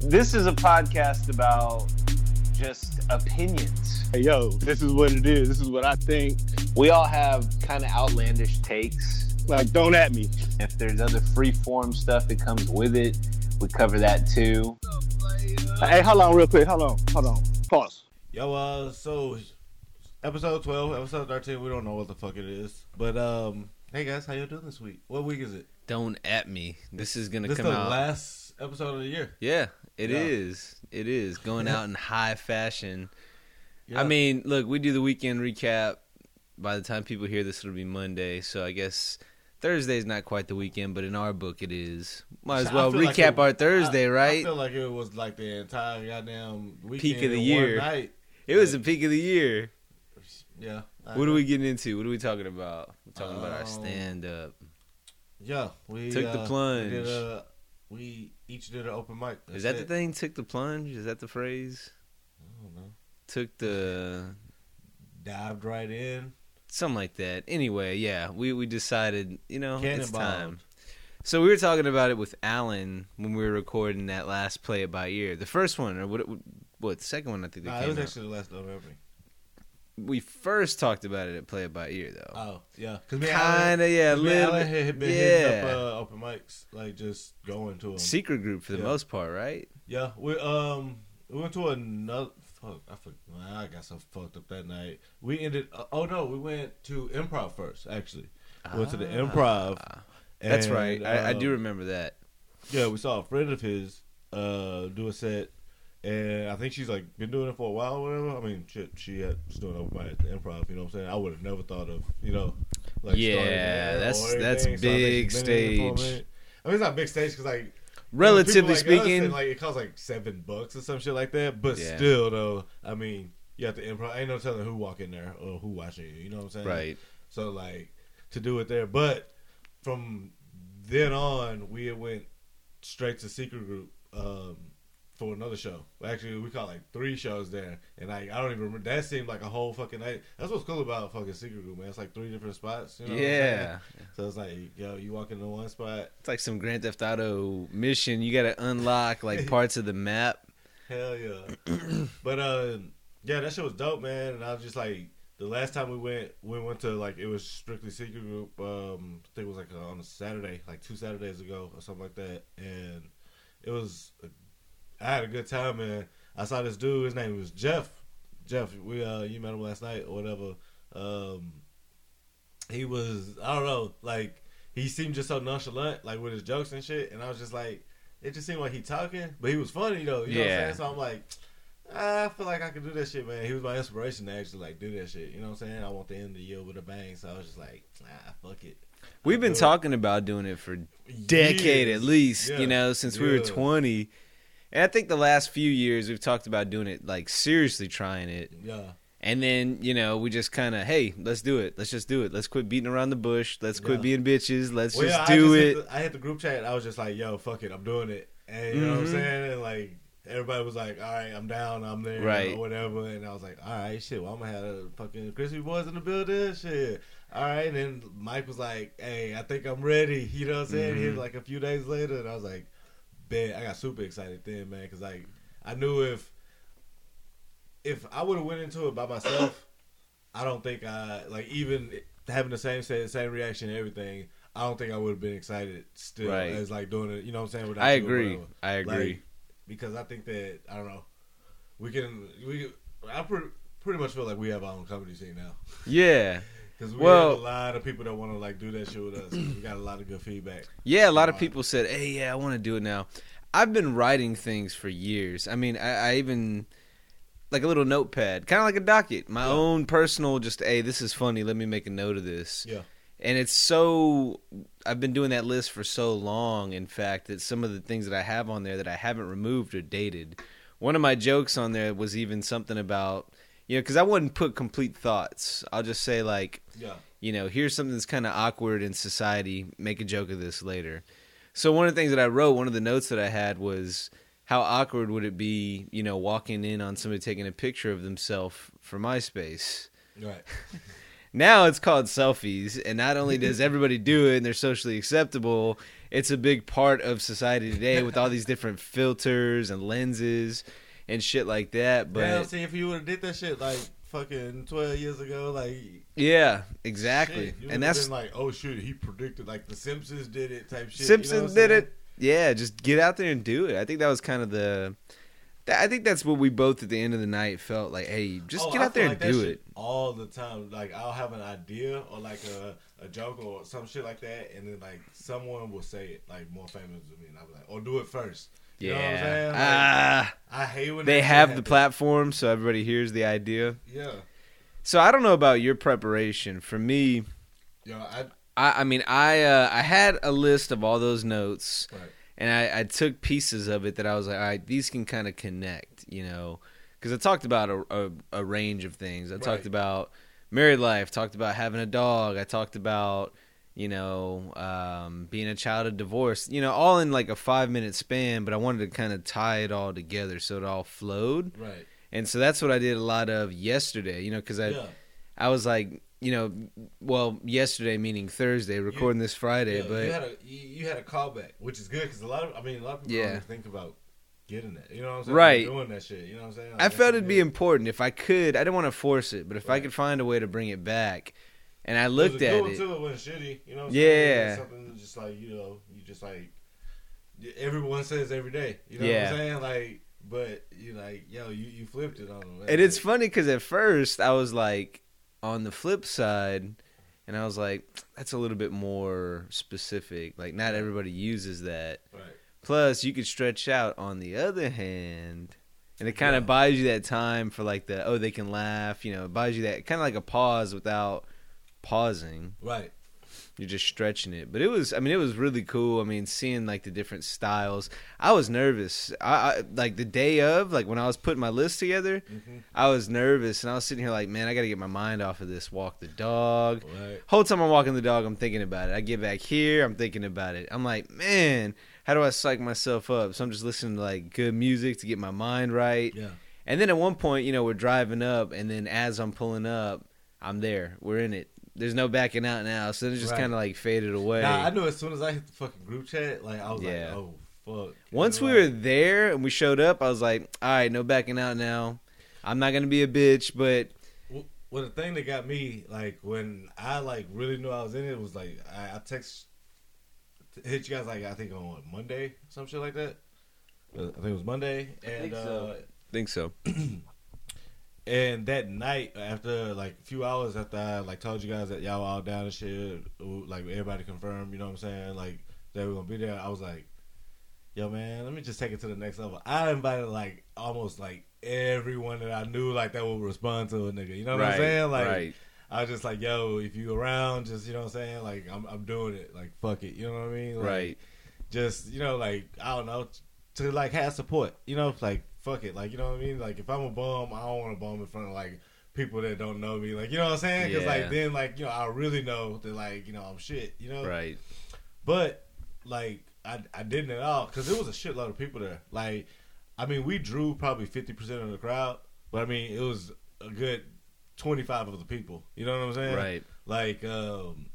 This is a podcast about just opinions. Hey, yo, this is what it is. This is what I think. We all have kind of outlandish takes. Like, don't at me. If there's other free form stuff that comes with it, we cover that too. Hey, hold on, real quick. Hold on, hold on. Pause. Yo, uh, so episode twelve, episode thirteen. We don't know what the fuck it is, but um, hey guys, how you doing this week? What week is it? Don't at me. This is gonna This is come the out. last episode of the year. yeah, it is. Yeah. It is going out in high fashion. Yeah. I mean, look, we do the weekend recap. By the time people hear this, it'll be Monday. So I guess Thursday's not quite the weekend, but in our book, it is. Might as well feel like recap it- our Thursday, I- right? I feel like it was like the entire goddamn weekend Peak of the year. Night. it was the peak of the year. Yeah. What are we getting into? What are we talking about? We're talking about our Um, stand up. Yeah, we Took the uh, plunge. We, did a, we each did an open mic. Is That's that the thing? Took the plunge? Is that the phrase? I don't know. Took the Dived right in. something like that. Anyway, yeah, we we decided, you know, it's time. So we were talking about it with Alan when we were recording that last play it by ear. The first one, or what? What the second one? I think Nah, uh, it was out. actually the last November. We first talked about it at play it by ear, though. Oh yeah, because me and Alan- Kind of, yeah, little, Alan had been hitting yeah. up uh, open mics, like just going to them. Secret group for the Yeah. most part, right? Yeah, we um we went to another. Fuck, I forgot. I got so fucked up that night. We ended. Uh, oh no, we went to improv first. Actually, we went to the improv. Ah, That's and, right. I, I do um, remember that. Yeah, we saw a friend of his uh do a set, and I think she's like been doing it for a while or whatever. I mean, shit, she had was doing open mic at the improv. You know what I'm saying? I would have never thought of you know. Like Yeah, that's- that's. So big she's been in it for a stage. I mean, it's not big stage because like Relatively like speaking, and, like it costs like seven bucks or some shit like that. But Yeah. still, though, I mean, you have to improv. Ain't no telling who walk in there or who watching you. You know what I'm saying? right? So like to do it there, but from then on, we went straight to secret group um, for another show. Actually, we caught like three shows there, and like I don't even remember. That seemed like a whole fucking night. That's what's cool about fucking secret group, man. It's like three different spots. You know what I'm saying? yeah, So it's like, yo, you walk into one spot, it's like some Grand Theft Auto mission. You got to unlock like parts of the map. Hell yeah. but uh yeah, that shit was dope, man. And I was just like the last time we went we went to like it was strictly secret group, um I think it was like on a Saturday, like two Saturdays ago or something like that. And it was I had a good time man. I saw this dude, his name was Jeff. Jeff, we uh you met him last night or whatever. Um he was I don't know, like he seemed just so nonchalant, like with his jokes and shit, and I was just like it just seemed like he talking, but he was funny though. You know what I'm Yeah. saying? So I'm like, ah, I feel like I could do that shit, man. He was my inspiration to actually like do that shit. You know what I'm saying? I want to end the year with a bang, so I was just like, ah, fuck it. We've been talking about doing it for decade Years. at least, Yeah. you know, since we were 20. And I think the last few years we've talked about doing it, like seriously trying it. Yeah, And then, you know, we just kind of, hey, let's do it. Let's just do it. Let's quit beating around the bush. Let's quit Yeah. being bitches. Let's Well, just yeah, I do just it. The, I hit the group chat. I was just like, yo, fuck it, I'm doing it. And you know what I'm Mhm. saying? And like everybody was like, all right, I'm down, I'm there, Right. or whatever. And I was like, all right, shit, well, I'm gonna have the fucking crispy boys in the building, shit. All right, and then Mike was like, "Hey, I think I'm ready." You know what I'm saying? He was like a few days later, and I was like, "Bet." I got super excited then, man, because like I knew if if I would have went into it by myself, I don't think I like even having the same say same reaction and everything. I don't think I would have been excited still Right. as like doing it. You know what I'm saying? without I agree. I agree. Like, because I think that I don't know. We can we. I pretty pretty much feel like we have our own comedy scene now. yeah. Because we Well- have a lot of people that want to like do that shit with us. we got a lot of good feedback. Yeah, a lot of um, people said, "Hey, yeah, I want to do it now." I've been writing things for years. I mean, I, I even like a little notepad, kind of like a docket, my Yeah. own personal. Just, hey, this is funny. Let me make a note of this. Yeah. And it's so I've been doing that list for so long. In fact, that some of the things that I have on there that I haven't removed are dated. One of my jokes on there was even something about you know because I wouldn't put complete thoughts. I'll just say like Yeah. you know, here's something that's kind of awkward in society. Make a joke of this later. So one of the things that I wrote, one of the notes that I had was how awkward would it be, you know, walking in on somebody taking a picture of themselves for MySpace. Right. Now it's called selfies, and not only does everybody do it and they're socially acceptable, it's a big part of society today with all these different filters and lenses and shit like that. But Damn, see if you would have did that shit like fucking twelve years ago, like yeah, exactly. shit, and that's like, oh shit, he predicted like the Simpsons did it type shit. you know Simpsons did it. Yeah, just get out there and do it. I think that was kind of the. I think that's what we both at the end of the night felt like. Hey, just Oh, get out there feel and do it. all the time. Like I'll have an idea or like a, a joke or some shit like that, and then like someone will say it like more famous than me, and I'm like, or do it first. You know what I'm Yeah. Like, Ah, I hate when they have the platform, so everybody hears the idea. Yeah, So I don't know about your preparation. For me, yo, I I, I mean, I uh, I had a list of all those notes, right. and I, I took pieces of it that I was like, all right, these can kind of connect, you know, because I talked about a, a, a range of things. I Right. talked about married life, talked about having a dog, I talked about you know um, being a child of divorce, you know, all in like a five minute span. But I wanted to kind of tie it all together so it all flowed, right. and so that's what I did a lot of yesterday, you know, because I yeah, I was like. You know, well, yesterday meaning Thursday, recording this Friday, yeah. but you had a you, you had a callback, which is good because a lot of I mean a lot of people Yeah. don't think about getting that. You know what I'm saying? Right. Doing that shit. You know what I'm saying? Like, I felt it'd be important if I could. I didn't want to force it, but if I could find a way to bring it back, and I It looked a at it, Too, it wasn't shitty. You know what I'm Yeah. saying? It something just like you know, you just like everyone says every day. You know Yeah. what I'm saying? Like, but you like, yo, you, you flipped it on them. and it's funny because at first I was like, on the flip side, and I was like, that's a little bit more specific. Like, not everybody uses that. right. Plus, you could stretch out on the other hand. And it kind of Yeah. buys you that time for like the oh they can laugh you know it buys you that kind of like a pause without pausing. Right. you're just stretching it. But it was i mean it was really cool. I mean seeing like the different styles. I was nervous. I, I like the day of like when i was putting my list together hmm i was nervous. And i was sitting here like man i gotta get my mind off of this. Walk the dog. Right. whole time i'm walking the dog i'm thinking about it. I get back here i'm thinking about it. I'm like man how do i psych myself up? So i'm just listening to like good music to get my mind right. Yeah. and then at one point you know we're driving up and then as i'm pulling up i'm there. We're in it there's no backing out now so it just Right. kind of like faded away Nah, I knew as soon as I hit the fucking group chat, like I was Yeah. like, oh fuck. Once we like, were there and we showed up, I was like, all right, no backing out now. I'm not gonna be a bitch, but Well, the thing that got me, like, when I like really knew I was in it, was like I, I text hit you guys like I think on what, Monday, some shit like that. Uh, I think it was Monday, and think so. uh, think so. and that night after like a few hours after I like told you guys that y'all were all down and shit, like everybody confirmed, you know what I'm saying, like they were gonna be there. I was like, yo man, let me just take it to the next level. I invited like almost like everyone that I knew like that would respond to a nigga. You know what I'm saying? Like right. I was just like, yo, if you around, just you know what I'm saying, like I'm I'm doing it. Like fuck it. You know what I mean? Like, right. Just, you know, like I don't know, to like have support. You know, like fuck it. Like, you know what I mean? Like if I'm a bum, I don't want to bum in front of like people that don't know me. Like, you know what I'm saying? Cuz Yeah. like then like, you know, I really know that like, you know, I'm shit, you know? Right. But like I I didn't at all cuz there was a shitload of people there. Like I mean, we drew probably 50% of the crowd, but I mean, it was a good 25 of the people. You know what I'm saying? Right. Like, um,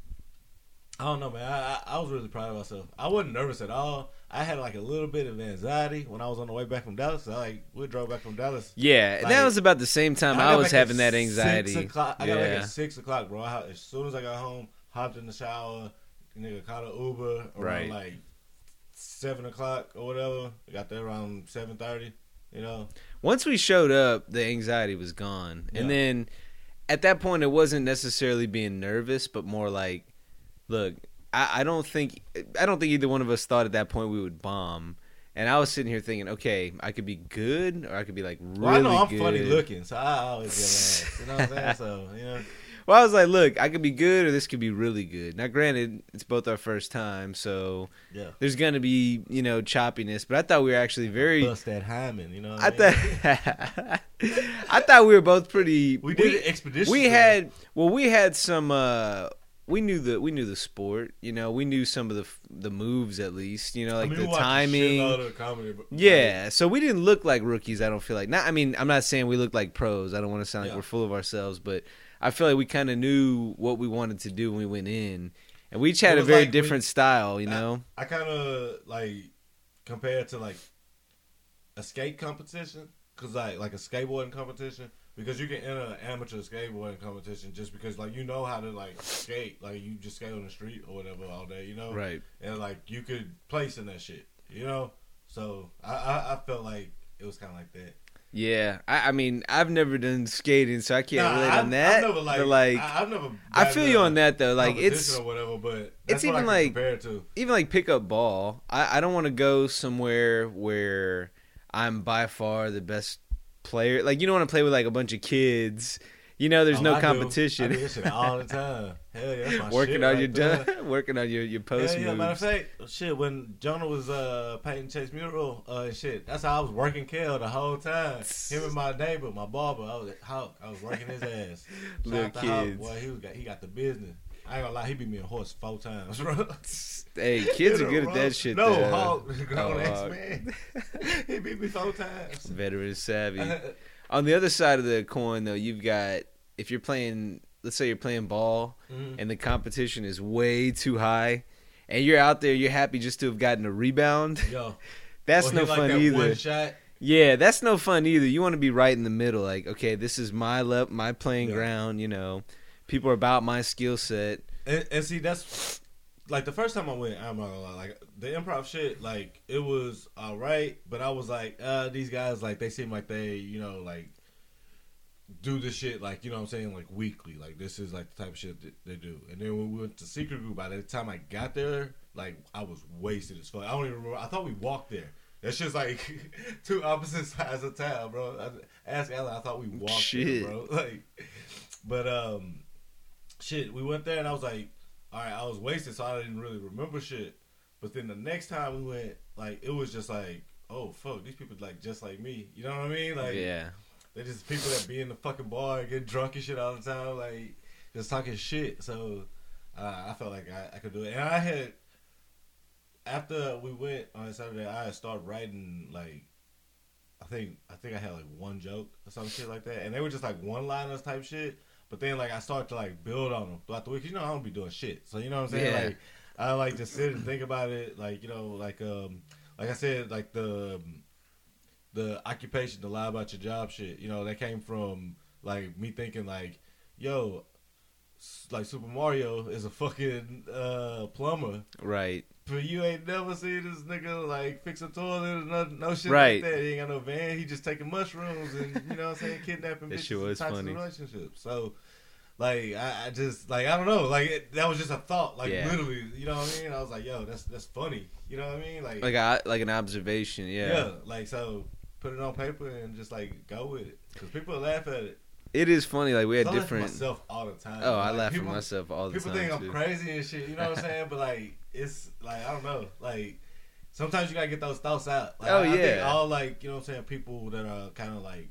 I don't know, man. I, I I was really proud of myself. I wasn't nervous at all. I had like a little bit of anxiety when I was on the way back from Dallas. I, like we drove back from Dallas. Yeah, and that was about the same time I I, was having that six anxiety. o'clock. I got back Yeah. at six o'clock, bro. I, as soon as I got home, hopped in the shower, nigga caught an Uber around Right. like seven o'clock or whatever. Got there around seven thirty. You know, Once we showed up, the anxiety was gone, and then at that point, it wasn't necessarily being nervous, but more like, look, I, I don't think I don't think either one of us thought at that point we would bomb. And I was sitting here thinking, okay, I could be good, or I could be like really well, I know I'm good. funny looking, so I always get ass. You know what I'm saying? So you know, Well, I was like, look, I could be good, or this could be really good. Now, granted, it's both our first time, so yeah. there's gonna be you know choppiness. But I thought we were actually very. Bust that hymen, you know. What I I, mean? thought I thought we were both pretty. we did it expedition. We had well, we had some. uh We knew the we knew the sport. You know, we knew some of the the moves at least. You know, like the timing. comedy, but, Yeah, so we didn't look like rookies. I don't feel like. Not. I mean, I'm not saying we look like pros. I don't want to sound like Yeah. we're full of ourselves, but I feel like we kind of knew what we wanted to do when we went in, and we each had a very like different style. You know, I kind of like compared to like a skate competition because like like a skateboarding competition because you can enter an amateur skateboarding competition just because like you know how to like skate like you just skate on the street or whatever all day you know right? and like you could place in that shit you know so I I, I felt like it was kind of like that Yeah, I, I mean, I've never done skating, so I can't Nah, relate I've- on that. I've never, like, but like, I, have never I feel you on that though. Like, it's or whatever but it's even like- compare it to even like pickup ball. I, I don't want to go somewhere where I'm by far the best player. Like, you don't want to play with like a bunch of kids. You know, there's Oh, no I do. competition. I do this shit all the time hell yeah that's my working on right your done, working on your your post yeah, matter of fact, shit, when Jonah was uh painting Chase mural, uh shit, that's how I was working Kel the whole time. Him and my neighbor, my barber, I was Hawk, I was working his ass. Little kids. boy, he was got he got the business. I ain't gonna lie, he beat me a horse four times, bro. Hey, kids are good at that shit. No, though. Hawk, Oh, on X Man. he beat me four times. Veteran savvy. On the other side of the coin, though, you've got if you're playing, let's say you're playing ball, Mhm. and the competition is way too high, and you're out there, you're happy just to have gotten a rebound. Yo, That's or no like fun that either. Yeah, that's no fun either. You want to be right in the middle, like, okay, this is my lep, my playing Yeah. ground. You know, people are about my skill set. And, and see, that's like the first time I went. I'm not gonna lie, like the improv shit, like it was all right, but I was like, uh, these guys, like they seem like they, you know, like do this shit, like you know what I'm saying, like weekly. Like this is like the type of shit that they do. And then when we went to secret group, by the time I got there, like I was wasted as fuck. I don't even remember. I thought we walked there. That's just like two opposite sides of town, bro. I, ask Alan. I thought we walked Shit. there, bro. Like, but um, shit, we went there and I was like, all right, I was wasted, so I didn't really remember shit. But then the next time we went, like, it was just like, oh fuck, these people like just like me. You know what I mean? Like, yeah, they're just people that be in the fucking bar and get drunk and shit all the time, like just talking shit. So uh, I felt like I, I could do it, and I had after we went on Saturday, I started writing like I think I think I had like one joke or some shit like that, and they were just like one liners type shit. But then like I start to like build on them throughout the week. 'cause, You know I don't be doing shit, so you know what I'm saying. Yeah. Like I like just sit and think about it. Like you know like um like I said like the the occupation, the lie about your job shit. You know that came from like me thinking like, yo, like Super Mario is a fucking uh, plumber. right. But you ain't never seen this nigga like fix a toilet or no, no shit Right. like that. He ain't got no van. He just taking mushrooms and you know what I'm saying, kidnapping That bitches shit was funny. relationships. So like I, I just like I don't know, like it, that was just a thought, like Yeah. literally, you know what I mean? I was like, yo, that's that's funny, you know what I mean? Like, Like a, like an observation. yeah. Yeah. like so put it on paper and just like go with it because people laugh at it. It is funny. Like we had I different. myself all the time. Oh, I laugh people, at myself all the People time People think I'm crazy and shit. You know what I'm saying? But like, it's like I don't know. Like sometimes you gotta get those thoughts out. Like, Oh, I, I think yeah. all like you know what I'm saying. People that are kind of like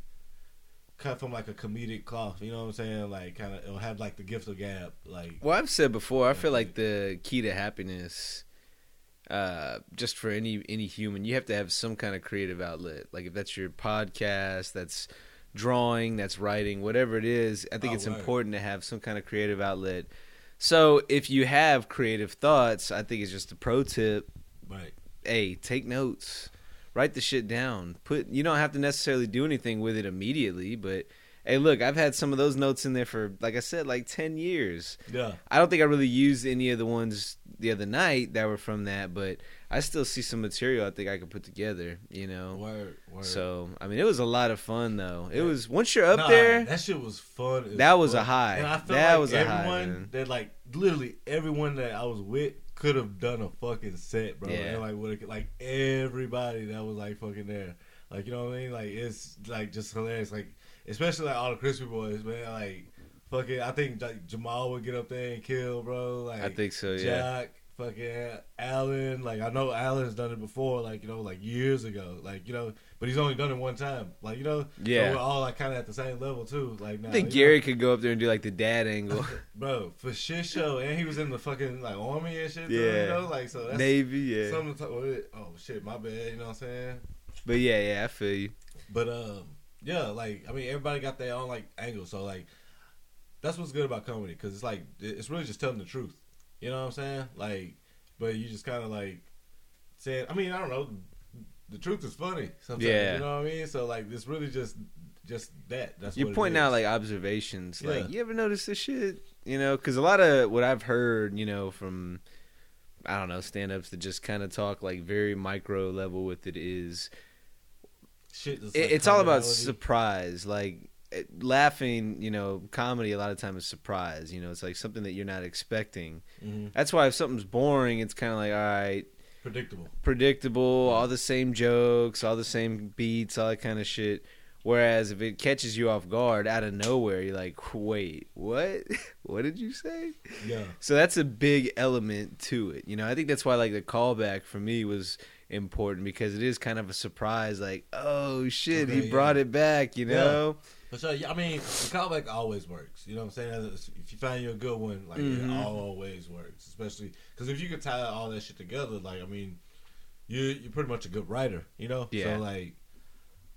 cut from like a comedic cloth. You know what I'm saying? Like kind of it'll have like the gift of gab. Like Well, I've said before, I feel like the key to happiness, uh, just for any any human, you have to have some kind of creative outlet. Like if that's your podcast, that's drawing, that's writing, whatever it is. I think Oh, it's important to have some kind of creative outlet. So if you have creative thoughts, I think it's just a pro tip. right. Hey, take notes, write the shit down. Put you don't have to necessarily do anything with it immediately, but hey, look, I've had some of those notes in there for, like I said, like ten years. Yeah. I don't think I really used any of the ones the other night that were from that, but I still see some material I think I could put together, you know. Word. Word. So, I mean, it was a lot of fun though. It Yeah. was once you're up Nah, there, That shit was fun. That was a high. And I feel That like was a high, everyone man. that like literally everyone that I was with could have done a fucking set, bro. Yeah. And like what like everybody that was like fucking there. Like you know what I mean? Like it's like just hilarious. Like especially like all the crispy boys, man. Like fucking I think like Jamal would get up there and kill, bro. Like I think so, yeah. Jack, fucking Allen. Like I know Allen's done it before, like you know, like years ago. Like you know, but he's only done it one time. Like you know, Yeah. So we're all like kind of at the same level too. Like now, I think you know? Gary could go up there and do like the dad angle. bro, for shit show, and he was in the fucking like army and shit. Yeah. you know, like so that's Navy, yeah. something to talk with. Oh shit, my bad. You know what I'm saying? But yeah, yeah, I feel you. But um, yeah, like I mean, everybody got their own like angle. So like, that's what's good about comedy because it's like it's really just telling the truth. You know what I'm saying? Like, but you just kind of like saying. I mean, I don't know. The truth is funny. Sometimes, Yeah. You know what I mean? So like, it's really just just that. That's You're pointing out like observations. Like, you ever notice this shit? You know, because a lot of what I've heard, you know, from I don't know stand-ups that just kind of talk like very micro level with it is shit. that's, it, like, it's all about surprise. Like laughing, you know, comedy a lot of time is surprise. You know, it's like something that you're not expecting. Mhm. That's why if something's boring, it's kind of like all right, predictable. predictable, all the same jokes, all the same beats, all that kind of shit. Whereas if it catches you off guard out of nowhere, you're like, wait, what? what did you say? Yeah. So that's a big element to it. You know, I think that's why like the callback for me was important because it is kind of a surprise. Like, oh shit, Okay, he yeah. brought it back. You know? But so yeah, I mean, the callback always works. You know what I'm saying? If you find you a good one, like Mhm. it always works. Especially because if you can tie all that shit together, like I mean, you you're pretty much a good writer. You know? Yeah. So like,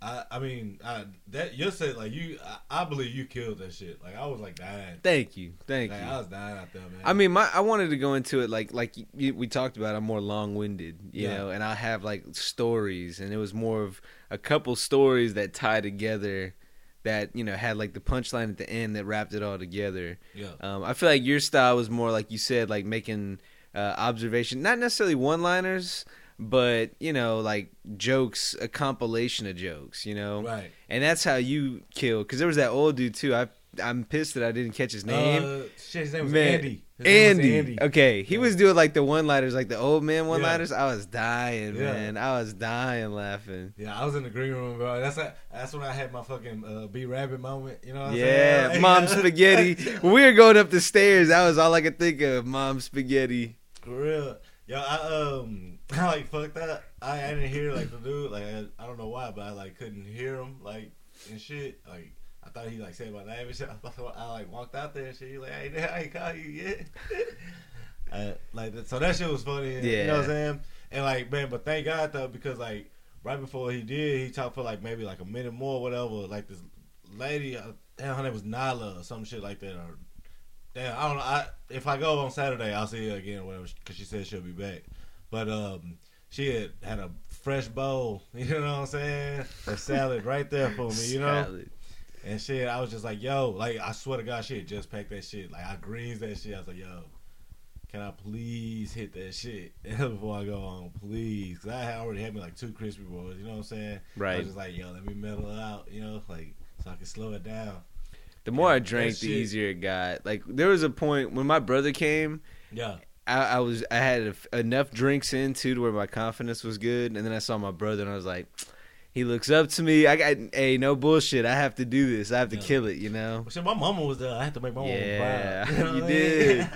I I mean, I, that you said like you, I, I believe you killed that shit. Like I was like dying. Thank you, thank Like, you. I was dying out there, man. I mean, my I wanted to go into it like like you, we talked about. I'm more long winded, you Yeah. know, and I have like stories, and it was more of a couple stories that tie together, that you know had like the punchline at the end that wrapped it all together. yeah, Um, I feel like your style was more like you said, like making uh, observation, not necessarily one liners, but you know, like jokes, a compilation of jokes, you know, right. and that's how you kill. Because there was that old dude too. I I'm pissed that I didn't catch his name. Uh, shit, his name was Man, Andy. His name was Andy. Andy. Okay, he Yeah. was doing like the one liners, like the old man one liners. I was dying, Yeah. man. I was dying laughing. Yeah, I was in the green room, bro. That's that's when I had my fucking uh, B Rabbit moment. You know what I'm Yeah, saying? mom spaghetti. we were going up the stairs, that was all I could think of. Mom spaghetti. For real. Yo, I um, I like fucked up. I, I didn't hear like the dude. Like I, I don't know why, but I like couldn't hear him like and shit. Like thought he like said my name and shit. I, thought, I like walked out there and shit. He like, hey, I ain't call you yet. uh, like that, so that shit was funny. and- You know what I'm saying? And like man, but thank God though because like right before he did, he talked for like maybe like a minute more, whatever. Like this lady, uh, her name was Nyla or some shit like that, or Damn, I don't know. I, if I go on Saturday, I'll see her again or whatever, because she said she'll be back. But um, she had had a fresh bowl, you know what I'm saying? A salad right there for me, you know? Salad. And shit, I was just like, yo, like, I swear to God, she had just packed that shit. Like, I greens that shit. I was like, yo, can I please hit that shit before I go on, please? Because I had already had me like two crispy boys, you know what I'm saying? Right. I was just like, yo, let me mellow out, you know, like, so I can slow it down. The more I drank, the shit- easier it got. Like there was a point when my brother came. Yeah. I, I was I had a- enough drinks in too to where my confidence was good, and then I saw my brother and I was like, he looks up to me. I got hey, no bullshit. I have to do this. I have to Yeah. kill it. You know. Shit, my mama was there. I had to make my Yeah, mama proud. know you what I mean? did.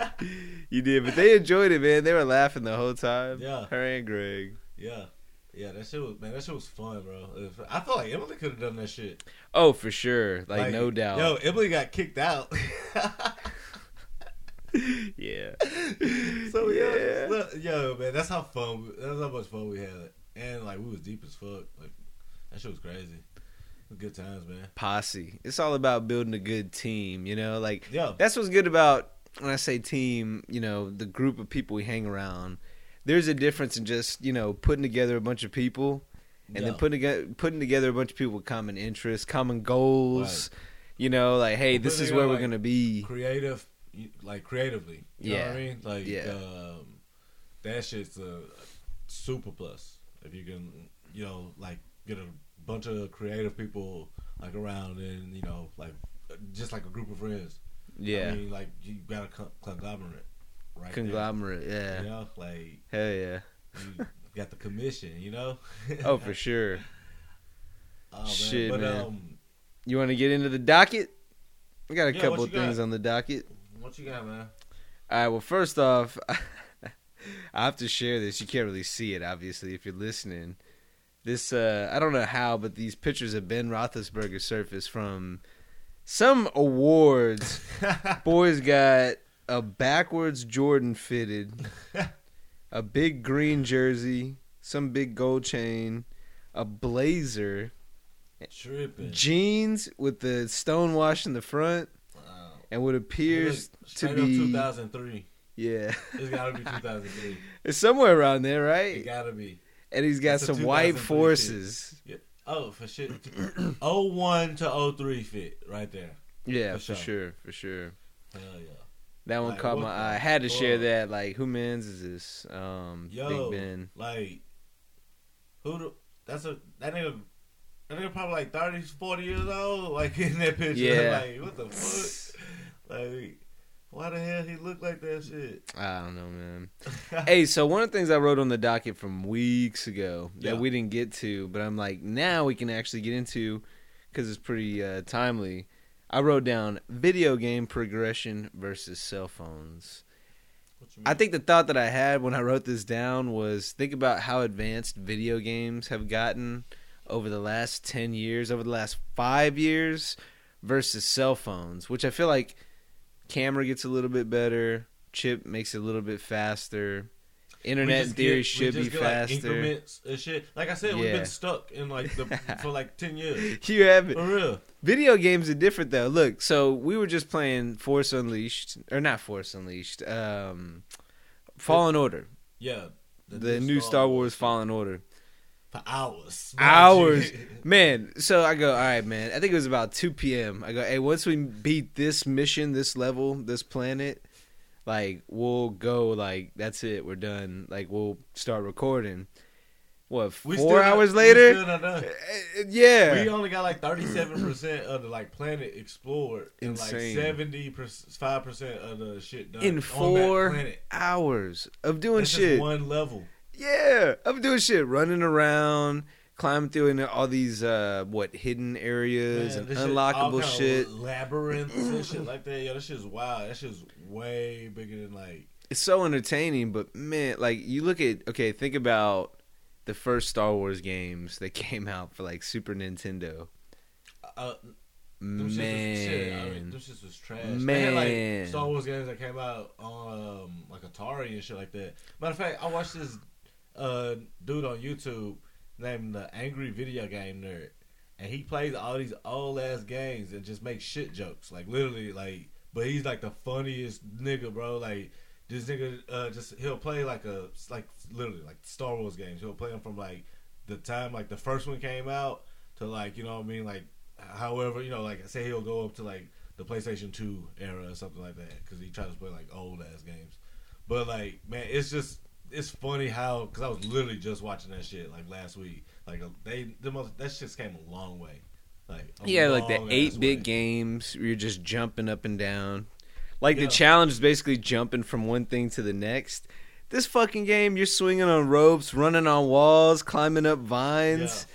You did, but they enjoyed it, man. They were laughing the whole time. Yeah. her and Greg. yeah. Yeah, that shit was man. That shit was fun, bro. I feel like Emily could have done that shit. Oh, for sure. Like, no doubt. Yo, Emily got kicked out. yeah. so yeah, Yeah. look, yo, man, that's how fun. That's how much fun we had, and like we was deep as fuck. Like that shit was crazy. Was good times, man. Posse. It's all about building a good team. You know, like Yeah, that's what's good about when I say team. You know, the group of people we hang around. There's a difference in just you know putting together a bunch of people and then putting together putting together a bunch of people with common interests, common goals. You know, like hey, Well, this is where together, we're gonna be. creative, like creatively. You know what I mean? Like, Yeah. um, that shit's a super plus if you can, you know, like get a bunch of creative people like around and you know, like just like a group of friends. Yeah, I mean, like you got a conglomerate, right? there. conglomerate. Yeah, You know, like hell yeah. you got the commission. You know. Oh, for sure. Oh, man. Shit, but, man. Um, You want to get into the docket? We got a Yeah, couple of you got? things on the docket. what you got, man? All right. Well, first off, I have to share this. You can't really see it, obviously, if you're listening. This uh, I don't know how, but these pictures of Ben Roethlisberger surfaced from some awards. Boys got a backwards Jordan fitted, a big green jersey, some big gold chain, a blazer, Tripping. jeans with the stone wash in the front, Wow. and what appears to be 2003. yeah, It's gotta be 2003. it's somewhere around there, right? It right? gotta be. And he's got That's some white 2003 forces. Oh, for shit. 01 to 03 fit right there. Yeah, For for, sure. sure, for sure. Hell yeah. That one Like, caught my eye. I had to share that. Like, who mans is this? Um, Yo, Big Ben. like, who? The, that's a that nigga. That nigga probably like 30, 40 years old. Like in that picture. Yeah. Like what the fuck? Like, why the hell he look like that shit? I don't know, man. hey, so one of the things I wrote on the docket from weeks ago that Yeah. we didn't get to, but I'm like, now we can actually get into because it's pretty uh, timely. I wrote down video game progression versus cell phones. I think the thought that I had when I wrote this down was think about how advanced video games have gotten over the last 10 years, over the last five years versus cell phones, which I feel like camera gets a little bit better, chip makes it a little bit faster, internet in theory get- should be get, like, faster. increments and shit. Like I said, we've been stuck in like the for like ten years. you have it. For real. Video games are different though. Look, so we were just playing Force Unleashed, or not Force Unleashed, um, Fallen Order, Yeah. the, new Star Wars Fallen Order. For hours. hours. Man, so I go, all right, man. I think it was about 2 p.m. I go, hey, once we beat this mission, this level, this planet, like, we'll go, like, that's it. We're done. Like, we'll start recording. What, We four not- hours later? not. Uh, yeah. We only got like thirty seven percent of the like planet explored, and like seventy five percent of the shit done In four planet. hours of doing shit. one level. Yeah, I'm doing shit, running around, climbing through into all these uh what hidden areas Man, and this shit- unlockable shit. labyrinths and shit like that. Yo, that shit's wild. That shit's way bigger than like. It's so entertaining, but man, like you look at okay, think about the first Star Wars games that came out for like Super Nintendo. Uh, shits was, shit, I mean, Man, them was trash. They had, like Man. Star Wars games that came out on um, like Atari and shit like that. Matter of fact, I watched this uh, dude on YouTube named the Angry Video Game Nerd, and he plays all these old ass games and just makes shit jokes, like literally, like. But he's like the funniest nigga, bro. Like this nigga, uh, just he'll play like a like literally like Star Wars games. He'll play them from like the time like the first one came out to like you know what I mean like however you know like say he'll go up to like the PlayStation 2 era or something like that because he tries to play like old ass games. But like man, it's just it's funny how because I was literally just watching that shit like last week. Like they the most that shit came a long way. Like yeah, like the eight bit way. games where you're just jumping up and down. Like Yeah. the challenge is basically jumping from one thing to the next. This fucking game, you're swinging on ropes, running on walls, climbing up vines.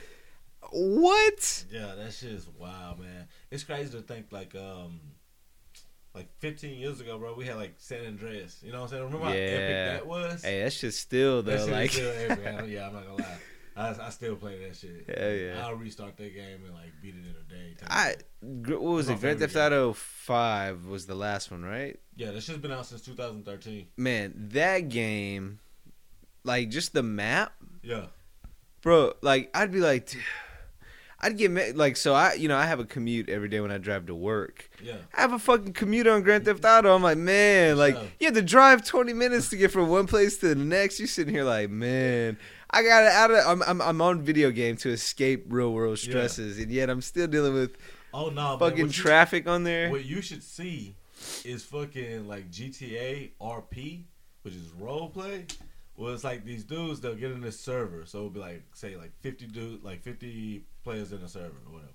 What? Yeah, that shit is wild, man. It's crazy to think like um like 15 years ago, bro. We had like San Andreas. You know what I'm saying? Remember how epic that was? Hey, that's just still That though. is Like, still epic. I- yeah, I'm not gonna lie. I, I still play that shit. Hell yeah. I'll restart that game and like beat it in a day. I what was it? Grand Theft Auto Five was the last one, right? yeah, that shit's been out since 2013. Man, that game, like just the map, Yeah, bro. Like I'd be like, I'd get like so. I you know I have a commute every day when I drive to work. yeah. I have a fucking commute on Grand Theft Auto. I'm like, man, like Yeah. you have to drive 20 minutes to get from one place to the next. You're sitting here like, man, I got out of. I'm, I'm I'm on video game to escape real world Yeah. stresses, and yet I'm still dealing with Oh no, fucking traffic on there. What you should see is fucking like GTA RP, which is role play. Well, it's like these dudes they'll get in this server, so it'll be like say like fifty dudes, like fifty players in a server or whatever.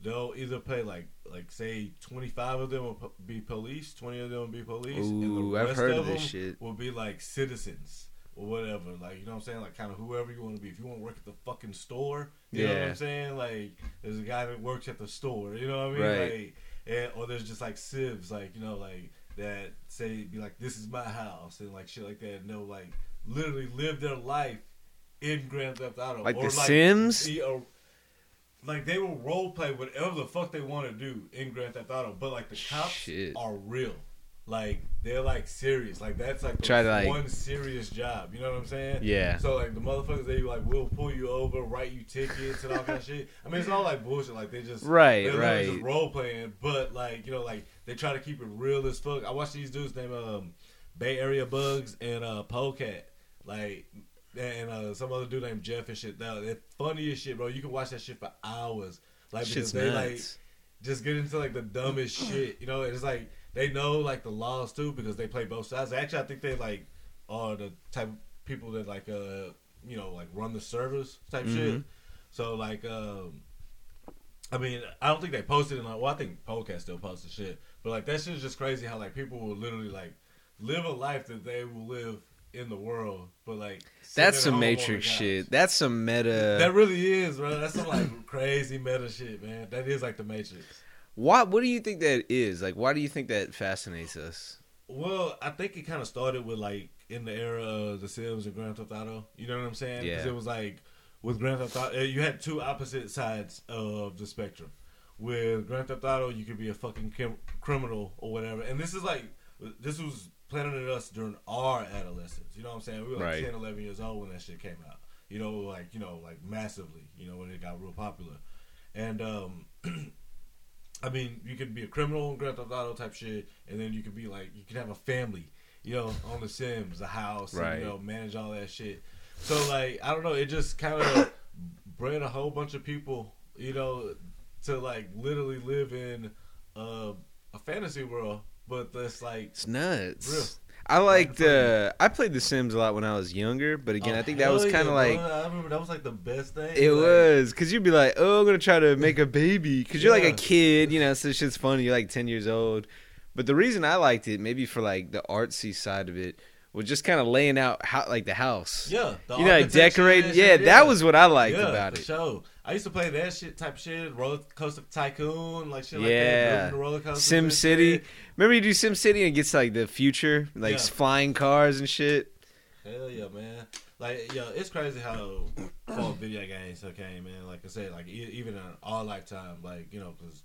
They'll either play like like say twenty five of them will po- be police, twenty of them will be police, and the I've rest heard of of this them shit. will be like citizens or whatever. Like you know what I'm saying? Like kind of whoever you want to be. If you want to work at the fucking store, you know what I'm saying? Like there's a guy that works at the store. You know what I mean? Right. Like, and, or there's just like civs, like you know, like that say be like, "This is my house," and like shit like that, No, like literally live their life in Grand Theft Auto, Like or, The Sims? be a- like they will role play whatever the fuck they want to do in Grand Theft Auto, but like the cops Shit. are real. like they're like serious. Like that's like Try to, like- one serious job. You know what I'm saying? Yeah. So like the motherfuckers, they like will pull you over, write you tickets and all that shit. I mean, it's all like bullshit. Like they just Right, they're right. just role playing, but like you know, like they try to keep it real as fuck. I watch these dudes named um, Bay Area Bugs and uh, Polecat, like. And uh, some other dude named Jeff and shit. They're funny as shit, bro. You can watch that shit for hours. Like Shit's because they like just get into like the dumbest shit. You know, it's like they know like the laws too because they play both sides. Actually, I think they like are the type of people that like uh you know like run the servers type shit. Mhm. So like um. I mean, I don't think they posted it. On, well, I think Podcast still posted shit, but like that shit is just crazy. How like people will literally like live a life that they will live in the world, but like That's some home on the Matrix shit. That's some meta. That really is, bro. That's some like crazy meta shit, man. That is like the Matrix. Why? What do you think that is? Like, why do you think that fascinates us? Well, I think it kind of started with like in the era of The Sims and Grand Theft Auto. You know what I'm saying? Yeah. it was like with Grand Theft Auto, uh, you had two opposite sides of the spectrum. With Grand Theft Auto, you could be a fucking criminal or whatever, and this is like this was planted us during our adolescence. You know what I'm saying? We were like Right. 10, 11 years old when that shit came out. You know, like you know, like massively. You know, when it got real popular, and um. I mean, you could be a criminal in Grand Theft Auto type shit, and then you could be like, you could have a family, you know, on The Sims, a house, Right. and, you know, manage all that shit. So like, I don't know, it just kind of bred a whole bunch of people, you know, to like literally live in uh, a fantasy world, but that's like, It's nuts. Real. I liked. Uh, I played The Sims a lot when I was younger, but again, oh, I think that was kind of yeah, like. bro. I remember that was like the best thing. It like, was because you'd be like, "Oh, I'm gonna try to make a baby," because you're like a kid, you know. So this shit's funny. You're like ten years old, but the reason I liked it, maybe for like the artsy side of it, was just kind of laying out how like the house. Yeah, the you know, like decorating. Yeah, shit, that was what I liked yeah, about it. Sure. I used to play that shit type of shit, roller coaster tycoon, like shit like Yeah. that. roller coasters Sim City. shit. Remember you do Sim City and it gets like the future, like Yeah. flying cars and shit. Hell yeah, man! Like, yo, it's crazy how far video games came, man. Like I said, like even in our lifetime, like you know, because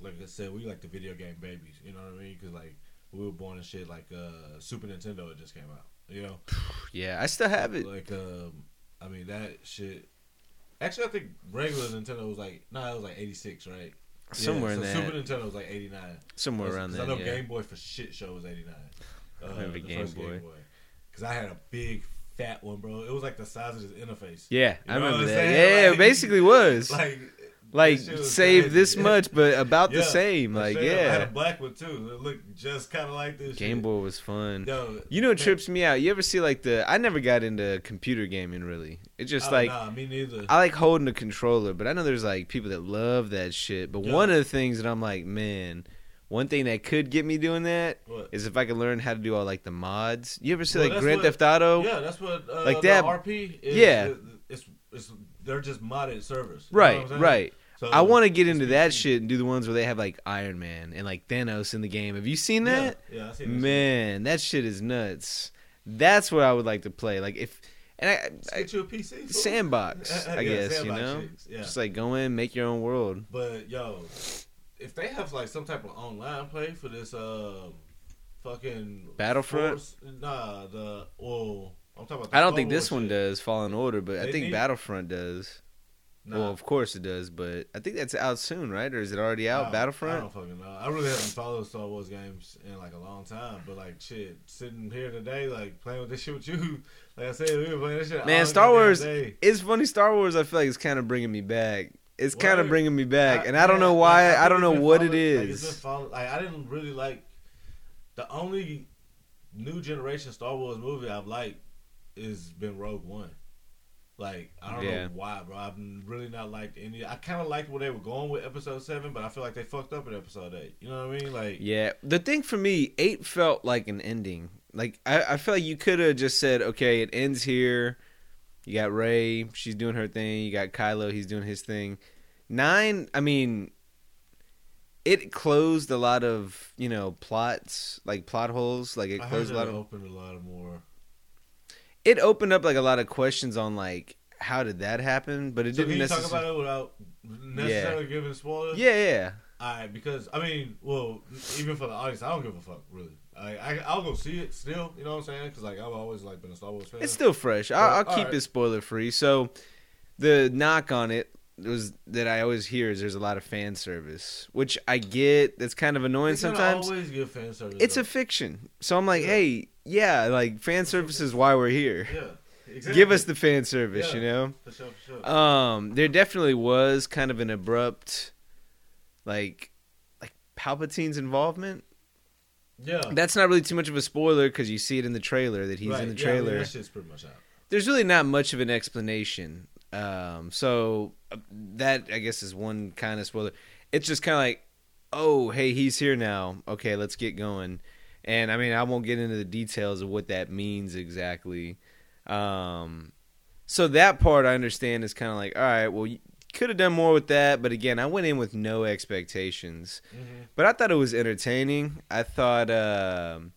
like I said, we like the video game babies. You know what I mean? Because like we were born in shit like uh Super Nintendo. It just came out. You know, Yeah, I still have it. like um, I mean that shit. Actually, I think regular Nintendo was like no, it was like eighty six, right? Yeah, Somewhere in so that. Super Nintendo was like eighty nine. Somewhere around there. I know Yeah. Game Boy for shit show was eighty nine. Uh, remember the Game Boy. Because I had a big fat one, bro. It was like the size of this interface. Yeah, You I know what remember that. Yeah, it basically was. Like, like that shit was save crazy. this much, but about the same. Like sure. I had yeah, a black one too. It looked just kind of like this. Game shit. Boy was fun. Yo, You know what man, trips me out? You ever see like the? I never got into computer gaming really. It's just oh, like nah, me neither. I like holding a controller, but I know there's like people that love that shit. But Yeah. one of the things that I'm like, man, one thing that could get me doing that What? is if I could learn how to do all like the mods. You ever see Well, like Grand what- Theft Auto? Yeah, that's what uh, Like the that- RP. Is, Yeah. it's, it's they're just modded servers. You know what Right, right. So I want to get into that shit and do the ones where they have like Iron Man and like Thanos in the game. Have you seen that? Yeah, yeah I see that shit. Man, that shit is nuts. That's what I would like to play. Like if and I, Just I get you a PC. fool. sandbox, I Yeah, guess sandbox you know, Yeah. just like go in, make your own world. But yo, if they have like some type of online play for this, um, fucking Battlefront? Force- nah, the well, I'm talking about. I don't think this one shit. does Fallen Order, but I think need- Battlefront does. Nah, Well, of course it does, but I think that's out soon, right? Or is it already out? I- I Battlefront? don't fucking know. I really haven't followed Star Wars games in like a long time. But like shit, sitting here today, like playing with this shit with you, like I said, we were playing this shit. Man, Star Wars-. It's funny. Star Wars, I feel like it's kind of bringing me back. It's kind of bringing me back, I- and I don't know why. like, I don't know what it followed- Like, it's been followed- like, I didn't really like the only new generation Star Wars movie I've liked is been Rogue One. Like I don't Yeah. know why, bro. I've really not liked any. I kind of liked where they were going with Episode Seven, but I feel like they fucked up in Episode Eight. You know what I mean? Like Yeah, the thing for me, eight felt like an ending. Like I, I feel like you could have just said, okay, it ends here. You got Rey, she's doing her thing. You got Kylo, he's doing his thing. Nine, I mean, it closed a lot of you know plots, like plot holes. Like it I closed a lot of. opened a lot of more. It opened up like a lot of questions on like how did that happen, but it So didn't can you talk about it without necessarily giving spoilers? Yeah, yeah. I because I mean, well, even for the audience, I don't give a fuck really. I, I I'll go see it still. You know what I'm saying? Because like I've always like been a Star Wars fan. It's still fresh. I'll, I'll keep right. it spoiler free. So, the knock on it was that I always hear is there's a lot of fan service, which I get. That's kind of annoying It's sometimes. always give fan service. It's a fiction, so I'm like, Yeah. hey, yeah, like fan service is why we're here. yeah. Exactly. Give us the fan service, Yeah. you know. for sure, for sure. Um, there definitely was kind of an abrupt, like, like Palpatine's involvement. yeah, That's not really too much of a spoiler because you see it in the trailer that he's Right, in the yeah, I mean, trailer. that shit's pretty much out. There's really not much of an explanation. Um, so uh, that I guess is one kind of spoiler. It's just kind of like, oh, hey, he's here now. Okay, let's get going. And I mean, I won't get into the details of what that means exactly. Um, so that part I understand is kind of like, all right, well, you could have done more with that, but again, I went in with no expectations. Mm-hmm. But I thought it was entertaining. I thought um,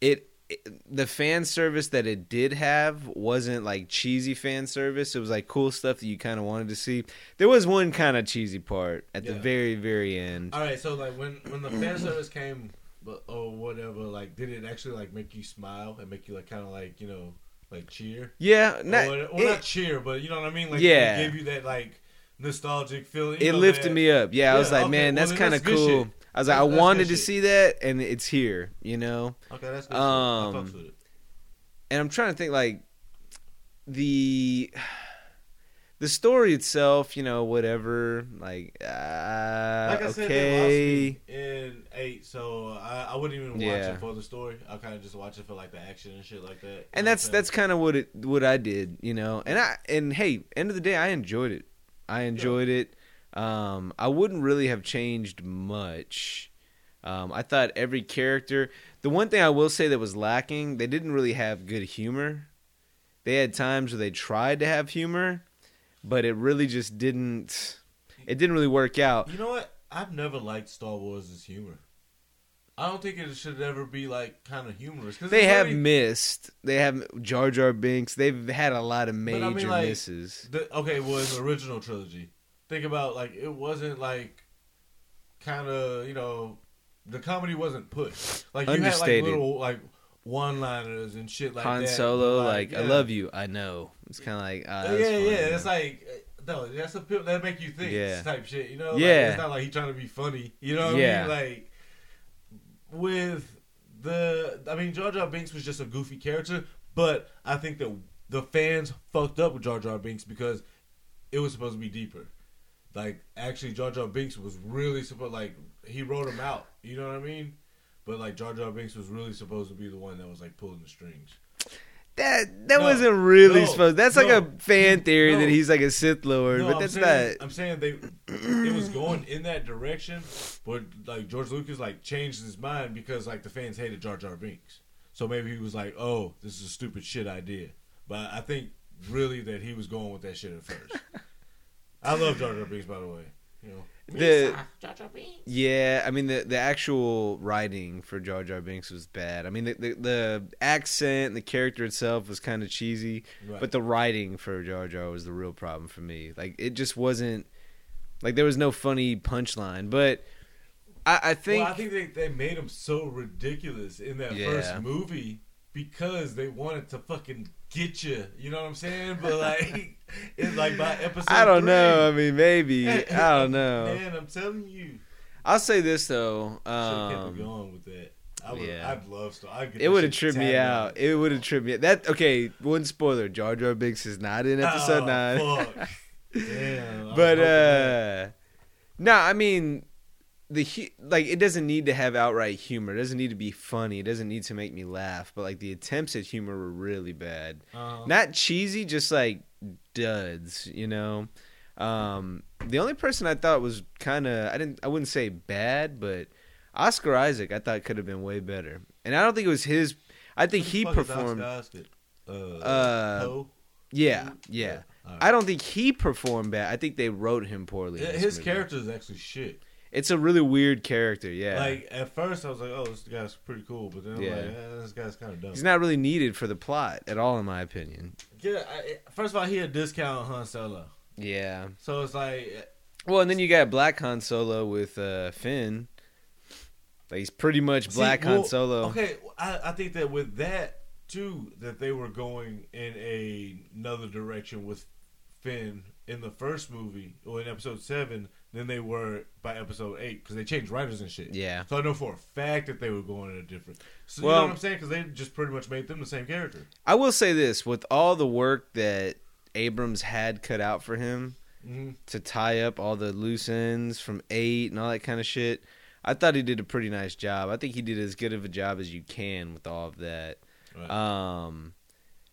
it, it the fan service that it did have wasn't like cheesy fan service. It was like cool stuff that you kind of wanted to see. There was one kind of cheesy part at the very very end. All right, so like when when the fan service came, but oh whatever, like did it actually like make you smile and make you like kind of like you know like cheer? Yeah, not, or, well, it, not cheer, but you know what I mean? Like Yeah. it gave you that like nostalgic feeling. it know, lifted that- me up. Yeah, I was like, okay, man, well, that's kind of cool. shit. I was like, That's- I that's wanted to shit. see that, and it's here. You know. Okay, that's good. Um, shit. I fucks with it. and I'm trying to think like the the story itself, you know, whatever. Like, uh, Like I said, they lost me in eight, so I, I wouldn't even watch Yeah. it for the story. I kind of just watch it for like the action and shit like that. And that's that's kind of what it what I did, you know. And I and hey, end of the day, I enjoyed it. I enjoyed it. Um, I wouldn't really have changed much. Um, I thought every character. The one thing I will say that was lacking, they didn't really have good humor. They had times where they tried to have humor, but it really just didn't. It didn't really work out. You know what? I've never liked Star Wars' humor. I don't think it should ever be like kind of humorous. Cause They have already- missed. They have Jar Jar Binks. They've had a lot of I major mean, like, misses. The, okay, well, in the original trilogy, think about like it wasn't like kind of you know the comedy wasn't pushed. Like you Understated. had like little like one-liners and shit like Han that. Solo, but, like, I love you. I know. It's kind of like, ah, Yeah, yeah, funny, yeah. you It's like uh, no, that's a that make you think Yeah. type shit. You know? Like, Yeah. it's not like he trying to be funny. You know what Yeah. I mean? Like with the, I mean, Jar Jar Binks was just a goofy character, but I think that the fans fucked up with Jar Jar Binks because it was supposed to be deeper. Like actually, Jar Jar Binks was really supposed like he wrote him out. You know what I mean? But like Jar Jar Binks was really supposed to be the one that was like pulling the strings. that that No. wasn't really No. supposed. That's like a fan theory No. that he's like a Sith Lord, No, but I'm that's saying, not. I'm saying they it was going in that direction, but like George Lucas like changed his mind because like the fans hated Jar Jar Binks. So maybe he was like, "Oh, this is a stupid shit idea." But I think really that he was going with that shit at first. I love Jar Jar Binks, by the way. You know, The yeah, I mean the the actual writing for Jar Jar Binks was bad. I mean the the, the accent, the character itself was kind of cheesy, Right. but the writing for Jar Jar was the real problem for me. Like it just wasn't like there was no funny punchline. But I, I think, well, I think they, they made him so ridiculous in that Yeah. first movie because they wanted to fucking get you. You know what I'm saying? But like, it's like by episode. I don't three, know. I mean, maybe I don't know. Man, I'm telling you, I'll say this though. should have kept Um, it going with that. I would, yeah. I'd love to. I'd it would have tripped me out. It would have tripped me. That okay? One spoiler: Jar Jar Binks is not in episode Oh, nine. fuck. Damn. But uh, no, I mean the like it doesn't need to have outright humor. It doesn't need to be funny. It doesn't need to make me laugh. But like the attempts at humor were really bad. Uh-huh. Not cheesy, just like duds. You know. Um, the only person I thought was kind of I didn't I wouldn't say bad, but Oscar Isaac I thought could have been way better. And I don't think it was his. I think he Fuck is performed. Oscar Isaac? Uh, Uh, Poe? Yeah, yeah. All right. I don't think he performed bad. I think they wrote him poorly. Yeah, his movie. character is actually shit. It's a really weird character. Yeah, Like at first, I was like, "Oh, this guy's pretty cool," but then I'm Yeah. like, eh, "This guy's kind of dumb." he's not really needed for the plot at all, in my opinion. Yeah, I, first of all, he a discount Han Solo, Yeah, so it's like Well, and then you got Black Han Solo with uh, Finn. Like he's pretty much See, Black well, Han Solo. Okay, I, I think that with that too, that they were going in a, another direction with Finn in the first movie or in episode seven than they were by episode eight because they changed writers and shit. Yeah. So I know for a fact that they were going in a different. So you know what I'm saying? Because they just pretty much made them the same character. I will say this: with all the work that Abrams had cut out for him Mm-hmm. to tie up all the loose ends from eight and all that kind of shit, I thought he did a pretty nice job. I think he did as good of a job as you can with all of that. Right. Um,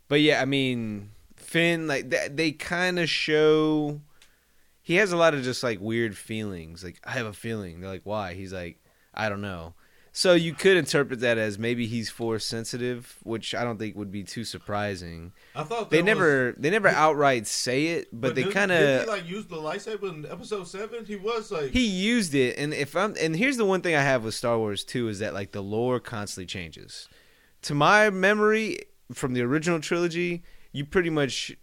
but yeah, I mean, Finn, like they, they kind of show he has a lot of just like weird feelings. Like I have a feeling. They're like, why? He's like, I don't know. So you could interpret that as maybe he's force sensitive, which I don't think would be too surprising. I thought They never they never outright say it, but, they didn't- kind of he, like use the lightsaber in episode seven. He was like he used it and if i'm and here's the one thing i have with star wars too is that like the lore constantly changes to my memory from the original trilogy you pretty much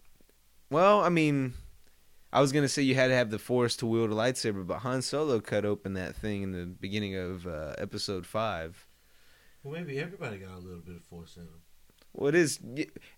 well i mean i was gonna say you had to have the force to wield a lightsaber but han solo cut open that thing in the beginning of uh, episode 5 well, maybe everybody got a little bit of force in them. well, it is,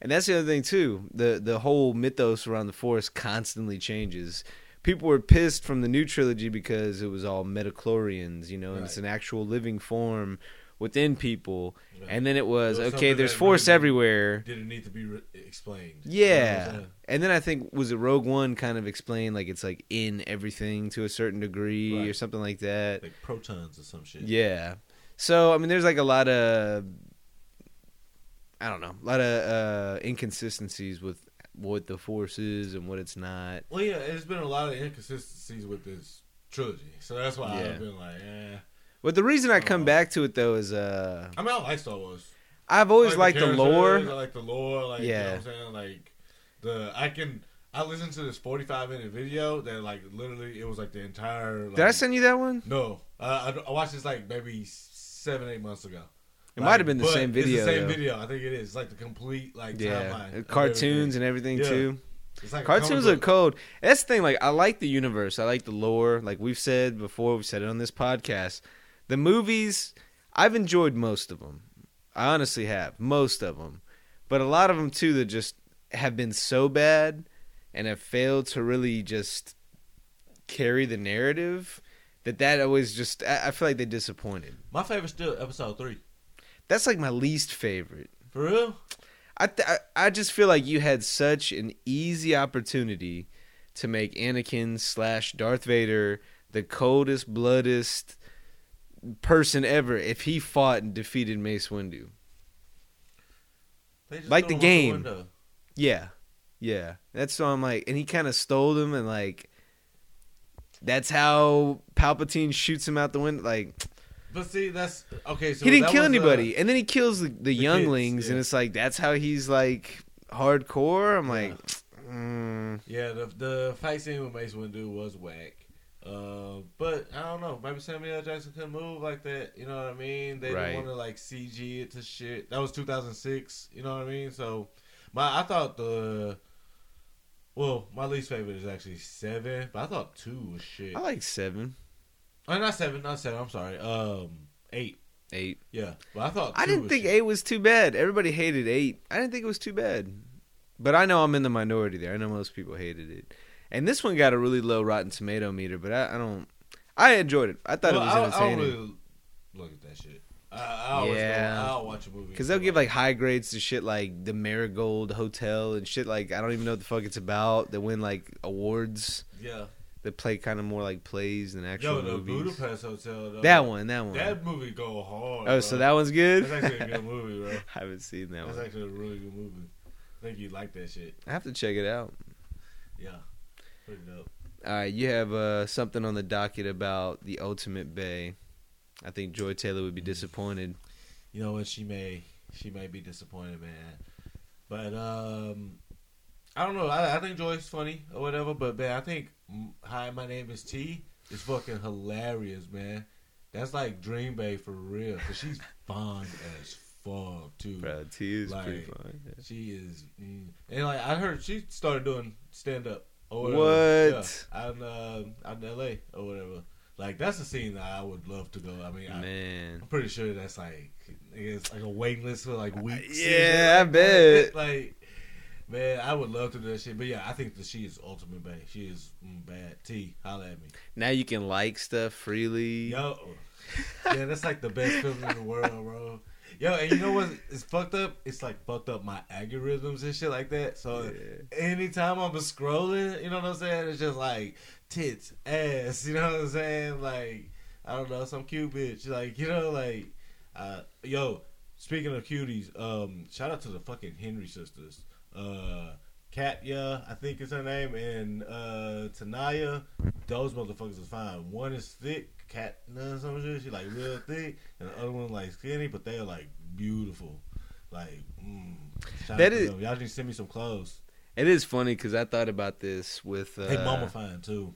and that's the other thing too. the The whole mythos around the Force constantly changes. People were pissed from the new trilogy because it was all midi-chlorians, you know, and it's an actual living form within people. Right. And then it was It was okay. There's Force everywhere. Didn't need to be re- explained. You know what I'm Yeah, saying? and then I think was it Rogue One kind of explained like it's like in everything to a certain degree or something like that. like protons or some shit. Yeah. So I mean, there's like a lot of I don't know, a lot of uh, inconsistencies with what the force is and what it's not. Well, yeah, there's been a lot of inconsistencies with this trilogy, so that's why Yeah. I've been like, eh. But the reason I come Oh. back to it though is uh, I mean, I like Star Wars. I've always I like liked the, I lore. like the lore. Like, you know Yeah. what I'm saying? Like, the I can. I listened to this 45 minute video that like literally it was like the entire. Like, Did I send you that one? No, uh, I, I watched this like maybe seven, eight months ago. It might have been the same video. It's the same though. video. I think it is. It's like the complete like Yeah, timeline. cartoons everything. and everything Yeah. too. It's like Cartoons are cold. That's the thing. Like, I like the universe. I like the lore. Like we've said before, we've said it on this podcast. The movies, I've enjoyed most of them. I honestly have most of them, but a lot of them too that just have been so bad and have failed to really just carry the narrative. That that always just I I feel like they disappointed. My favorite still episode three. That's like my least favorite. For real? I th- I just feel like you had such an easy opportunity to make Anakin slash Darth Vader the coldest, bloodest person ever if he fought and defeated Mace Windu. They just Like the game. window. Yeah, yeah. That's why I'm like, and he kind of stole them, and like, that's how Palpatine shoots him out the window. Like, But see, that's okay. So he didn't kill was, uh, anybody, and then he kills the, the, younglings, kids, and it's like that's how he's like hardcore. I'm Yeah. like, mm, yeah, the the fight scene with Mace Windu was whack. Uh, but I don't know. Maybe Samuel L. Jackson couldn't move like that. You know what I mean? They Right. didn't want to like CG it to shit. That was 2006. You know what I mean? So my I thought the well, my least favorite is actually seven, but I thought two was shit. I like seven. Oh, not seven, not seven. I'm sorry. Um, eight. eight. Yeah, but I thought I didn't think shit. eight was too bad. Everybody hated eight. I didn't think it was too bad. But I know I'm in the minority there. I know most people hated it. And this one got a really low Rotten Tomato meter, but I, I don't. I enjoyed it. I thought Well, it was I, I don't entertaining. really look at that shit. I, I Yeah. I'll watch a movie Because they'll give like high grades to shit like the Marigold Hotel and shit like I don't even know what the fuck it's about. They win like awards. yeah. They play kind of more like plays than actual Yo, the movies. Budapest Hotel. Though, That one, that one. That movie go hard. oh, bro. so that one's good. That's actually a good movie, bro. I haven't seen that That's one. actually a really good movie. I think you like that shit. I have to check it out. Yeah, pretty dope. All right, you have uh, something on the docket about the Ultimate Bay. I think Joy Taylor would be disappointed. You know what? She may she may be disappointed, man. But um, I don't know. I, I think Joy's funny or whatever. But man, I think Hi, my name is T is fucking hilarious, man. That's like Dream Bay for real. Cause she's fun as fuck too. Bro, T is pretty Like, fun. She is, mm, and like I heard she started doing stand up Or whatever. What? Yeah, out in uh, out in L.A. or whatever. Like that's a scene that I would love to go. I mean, I, Man. I'm pretty sure that's like it's like a waiting list for like weeks. Yeah, I bet. Like, man, I would love to do that shit. But yeah, I think that she is ultimate bad. She is mm, bad. T, holla at me. Now you can like stuff freely. Yo, yeah, that's like the best film in the world, bro. Yo, and you know what? It's fucked up. It's like fucked up my algorithms and shit like that. So Yeah. anytime I'm scrolling, you know what I'm saying? It's just like tits, ass. You know what I'm saying? Like I don't know, some cute bitch. Like you know, like uh, yo. Speaking of cuties, um, shout out to the fucking Henry sisters. Uh, Katya, I think is her name, and uh, Tanaya. Those motherfuckers is fine. One is thick, Katna or some shit. She like real thick, and the other one like skinny, but they are like beautiful. Like, mm, That them. y'all need to send me some clothes. It is funny because I thought about this with. Uh, They mama fine too.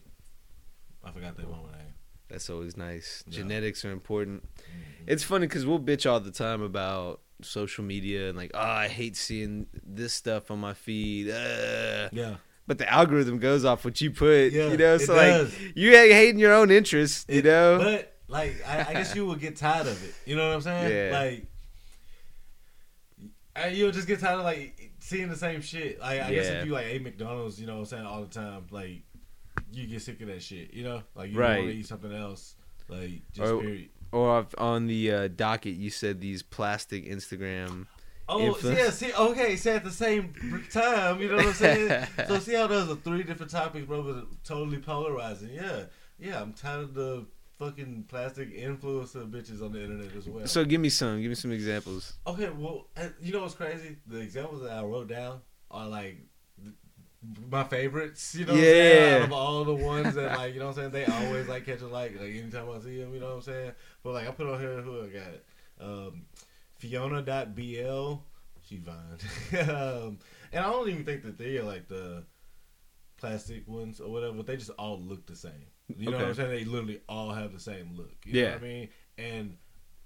I forgot that mama name. That's always nice. Yeah. Genetics are important. Mhm. It's funny because we'll bitch all the time about social media and like, oh, I hate seeing this stuff on my feed. Uh. Yeah, But the algorithm goes off what you put, Yeah, you know. So does. like, you hate hating your own interests, you know. But like, I, I guess you would get tired of it. You know what I'm saying? Yeah. Like, I, you'll just get tired of like seeing the same shit. Like, I guess if you like ate McDonald's, you know what I'm saying, all the time, like you get sick of that shit. You know, like you Right. want to eat something else. Like, just Or- period. or on the uh, docket, you said these plastic Instagram. Oh, influence. yeah. See, okay. See, at the same time, you know what I'm saying. so see how those are three different topics, bro, but totally polarizing. Yeah, yeah. I'm tired of the fucking plastic influencer bitches on the internet as well. So give me some. Give me some examples. Okay, well, uh, you know what's crazy? The examples that I wrote down are like my favorites. You know, what I'm saying? Out of all the ones that like, you know, what I'm saying they always like catch a like. Like anytime I see them, you know what I'm saying. But like I put on here who I got, um, Fiona.bl. She fine, um, and I don't even think that they are like the plastic ones or whatever. But they just all look the same. You know what I'm saying? They literally all have the same look. You know Yeah. what I mean? And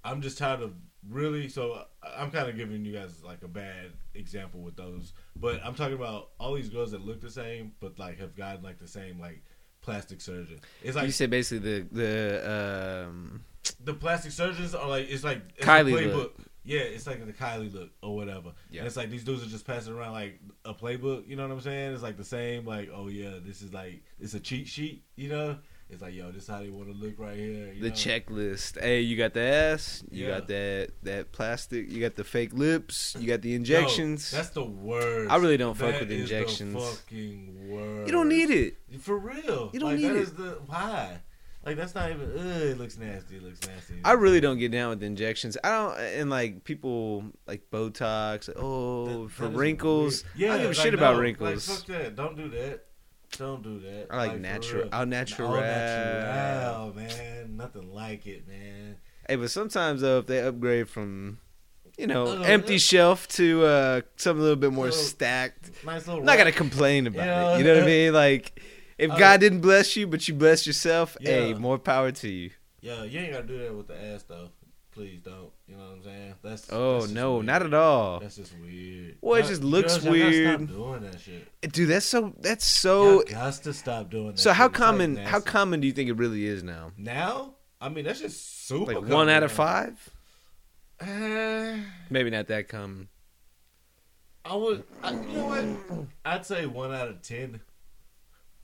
I'm just tired of really. So I'm kind of giving you guys like a bad example with those, but I'm talking about all these girls that look the same, but like have gotten like the same like plastic surgeon. It's like you said basically the the um, the plastic surgeons are like it's like it's Kylie playbook. look. Yeah, it's like the Kylie look or whatever. Yeah. And it's like these dudes are just passing around like a playbook. You know what I'm saying? It's like the same. Like, oh yeah, this is like it's a cheat sheet. You know? It's like, yo, this is how they want to look right here. The know? checklist. Hey, you got the ass. You Yeah. got that that plastic. You got the fake lips. You got the Yo, injections. that's the worst. I really don't fuck with injections. fucking worst. you don't need it. for real. You don't like, need that it. is the why. Like that's not even. Ugh, it looks nasty. It looks nasty. I really don't get down with injections. I don't and like people like Botox. Oh, That- for that wrinkles. weird. Yeah, I don't give a like, shit about wrinkles. Like, fuck that. Don't do that. Don't do that. I like for natural. Au natural. All natural, man. Nothing like it, man. Hey, but sometimes though, if they upgrade from, you know, Uh, empty shelf to uh something a little bit more Little- stacked, Nice little. I'm not gonna complain about Yeah. it. You know what I mean? Like, if Uh, God didn't bless you, but you blessed yourself, hey, more power to you. Yeah, you ain't gotta do that with the ass though. Please don't. You know what I'm saying? That's. Oh that's no, weird. not at all, That's just weird. Well, it just looks y'all weird. Stop doing that shit. dude. That's so. That's So, got to stop doing that. So how shit. It's, like, common? how common do you think it really is now? now? I mean, that's just super. Like common one out of five? Uh, Maybe not that common. I would. I, you know what? I'd say one out of ten.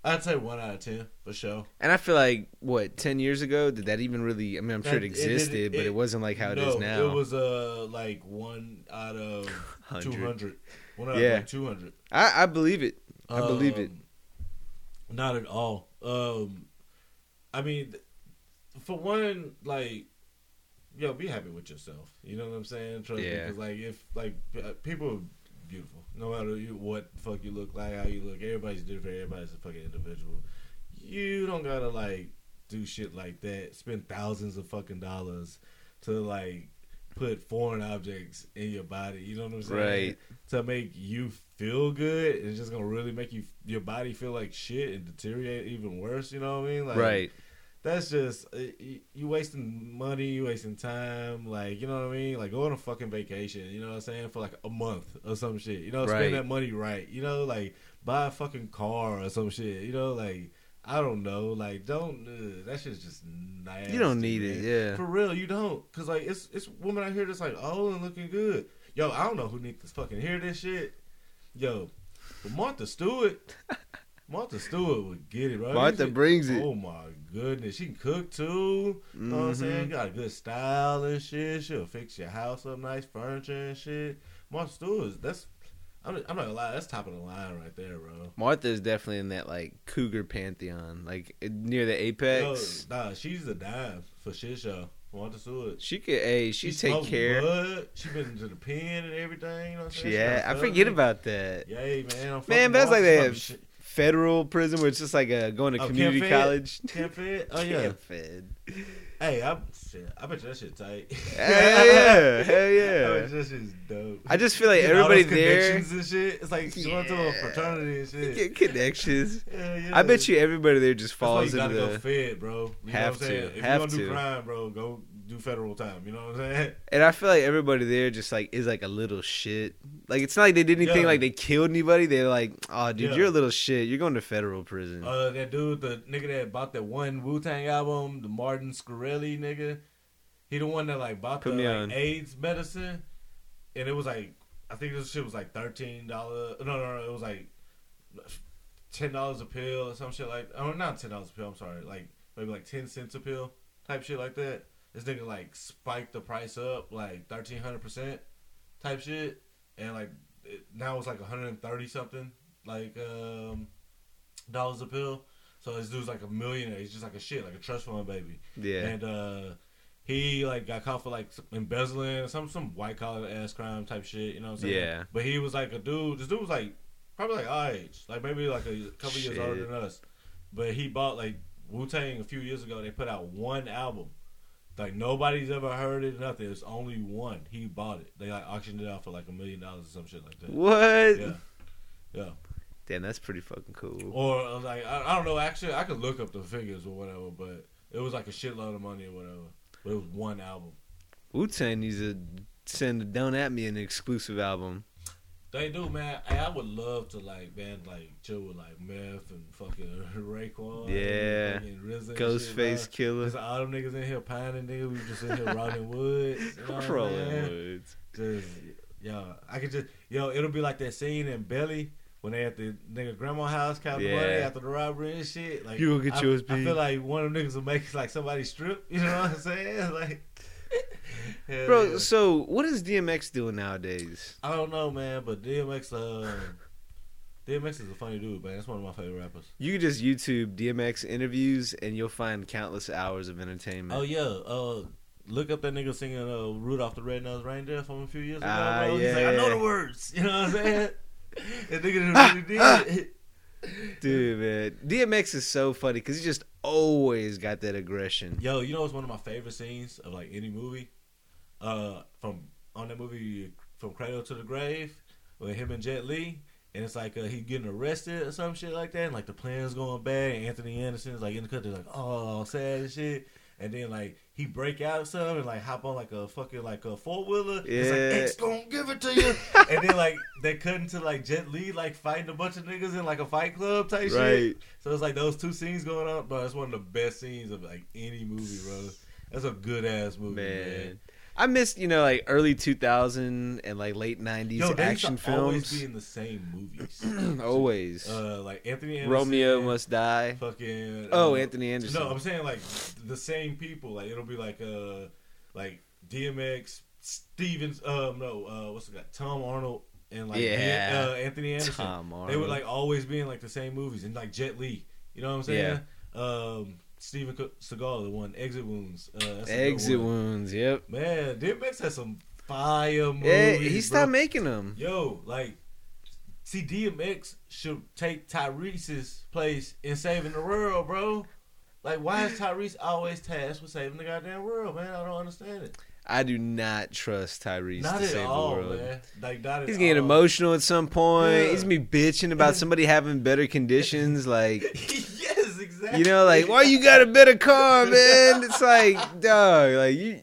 I'd say one out of ten for sure. And I feel like what ten years ago did that even really? I mean, I'm sure it That- it- it- existed, but it- it wasn't like how it no, is now. It was uh like one out of two hundred. One out Yeah. of like two hundred. I, I believe it. I believe it. Um, Not at all. Um, I mean, for one, like, yo, be happy with yourself. You know what I'm saying? Trust me, like, if like uh, people are beautiful, no matter you, what fuck you look like, how you look, everybody's different. Everybody's a fucking individual. You don't gotta like do shit like that. Spend thousands of fucking dollars to like put foreign objects in your body. You know what I'm saying? Right. To make you feel good, it's just gonna really make you your body feel like shit and deteriorate even worse. You know what I mean? Like, right. That's just uh, you, wasting money, you wasting time. Like you know what I mean? Like go on a fucking vacation. You know what I'm saying? For like a month or some shit. You know, spend Right. that money right. You know, like buy a fucking car or some shit. You know, like I don't know, like don't uh, that shit's just nasty. You don't need it, yeah. For real, you don't, cause like it's it's women out here that's like oh and looking good. Yo, I don't know who needs to fucking hear this shit. Yo, but Martha Stewart, Martha Stewart would get it, bro. Martha She- brings it. Oh my goodness, she can cook too. You know what I'm saying? Mhm. Got a good style and shit. She'll fix your house up, nice furniture and shit. Martha Stewart, that's I'm, I'm not gonna lie, that's top of the line right there, bro. Martha is definitely in that like cougar pantheon, like near the Yo, apex. nah, she's a dime for shit show. Martha Stewart. She could, hey, she, take smoked care. Blood. She been to the pen and everything. You know what I'm saying? Yeah, I forget about that. Yay, man. I'm Man, that's like that. Federal prison where it's just like a, going to Oh, community Camp college. Camp Fed? Oh yeah. Camp Fed. Hey, I shit, I bet you that shit tight. Hell yeah, hell I yeah. bet you that shit's dope. I just feel like all everybody there connections and shit. It's like going to a Yeah. fraternity and shit. get connections. Hell yeah. I bet you everybody there just That's why falls you into gotta the. go fed, bro. You Have know what I'm to. If have you're gonna do crime, bro, go do federal time. You know what I'm saying? And I feel like everybody there just like is like a little shit. Like it's not like they did anything Yeah. like they killed anybody. They're like, oh, dude, Yeah. you're a little shit. You're going to federal prison. Uh, that dude, the nigga that bought that one Wu Tang album, the Martin Shkreli nigga, he the one that like bought Put the like. AIDS medicine, and it was like I think this shit was like thirteen dollars. No, no, no, it was like ten dollars a pill or some shit like. Oh, not ten dollars a pill. I'm sorry, like maybe like ten cents a pill type shit like that. This nigga like spiked the price up like thirteen hundred percent type shit, and like it, now it's like one hundred and thirty something like um dollars a pill. So this dude's like a millionaire. He's just like a shit, like a trust fund baby. yeah. And uh he like got caught for like embezzling, some some white collar ass crime type shit. You know what I'm saying? Yeah. But he was like a dude. This dude was like probably like our age, like maybe like a couple years older than us. But he bought like Wu Tang a few years ago. They put out one album. Like nobody's ever heard it. Nothing. It's only one. He bought it. They like auctioned it out for like a million dollars or some shit like that. what? Yeah. Yeah. Damn, that's pretty fucking cool. Or uh, like I, I don't know. Actually, I could look up the figures or whatever, but it was like a shitload of money or whatever. But it was one album. Wu Tang needs to send a Don't At Me an exclusive album. They do, man. Hey, I would love to like band like chill with like Meth and fucking Raekwon. Yeah. and RZA and Ghostface shit, Killer. all them niggas in here pining, nigga. We just in here rolling woods. You know Rolling? Woods. Just yo, I could just yo. It'll be like that scene in Belly when they at the nigga grandma house counting Yeah. money after the robbery and shit. Like You gonna get I, yours, I feel like one of them niggas will make like somebody strip. You know what I'm saying? Like, Bro, yeah. so what is DMX doing nowadays? I don't know, man, but DMX, uh, DMX is a funny dude, man. That's one of my favorite rappers. You can just YouTube DMX interviews and you'll find countless hours of entertainment. Oh yeah, uh, look up that nigga singing uh, "Rudolph the Red-Nosed Reindeer" from a few years ago. Ah, bro. He's like, I know the words. You know what I'm saying? that nigga really did. Dude, man. DMX is so funny because he just always got that aggression. Yo, you know it's one of my favorite scenes of like any movie? Uh, from on that movie from Cradle to the Grave with him and Jet Li, and it's like uh, he getting arrested or some shit like that, and like the plan's going bad, and Anthony Anderson's like in the cut, they're like, oh, sad and shit. And then like he break out some and like hop on like a fucking like a four wheeler. It's like Yeah. X gonna give it to you. and then like they cut into like Jet Li like fighting a bunch of niggas in like a fight club type shit. So it's like those two scenes going on, bro. It's one of the best scenes of like any movie, bro. That's a good ass movie, man. Man. I missed, you know, like early 2000 and like late 90s Yo, action to always be in the same movies. always. uh, like Anthony Anderson, Romeo Must Die. fucking. Oh, uh, Anthony Anderson. No, I'm saying like the same people. Like it'll be like uh like DMX, Stevens. Um, no, uh, what's the guy? Tom Arnold and like Yeah. uh, Anthony Anderson. Tom Arnold. They would like always be in like the same movies and like Jet Li. You know what I'm saying? Um, Steven Seagal, the one Exit Wounds. Uh, that's a good Exit. Wounds, yep. Man, DMX has some fire movies. Yeah, he bro. stopped making them. Yo, like, see, DMX should take Tyrese's place in saving the world, bro. Like, why is Tyrese always tasked with saving the goddamn world, man? I don't understand it. I do not trust Tyrese Not to save all, the world. man. Like, not He's getting all. emotional at some point. Yeah. He's gonna be bitching about somebody having better conditions. Like, yes, exactly. you know, like why you got a better car, man? It's like, dog, like you.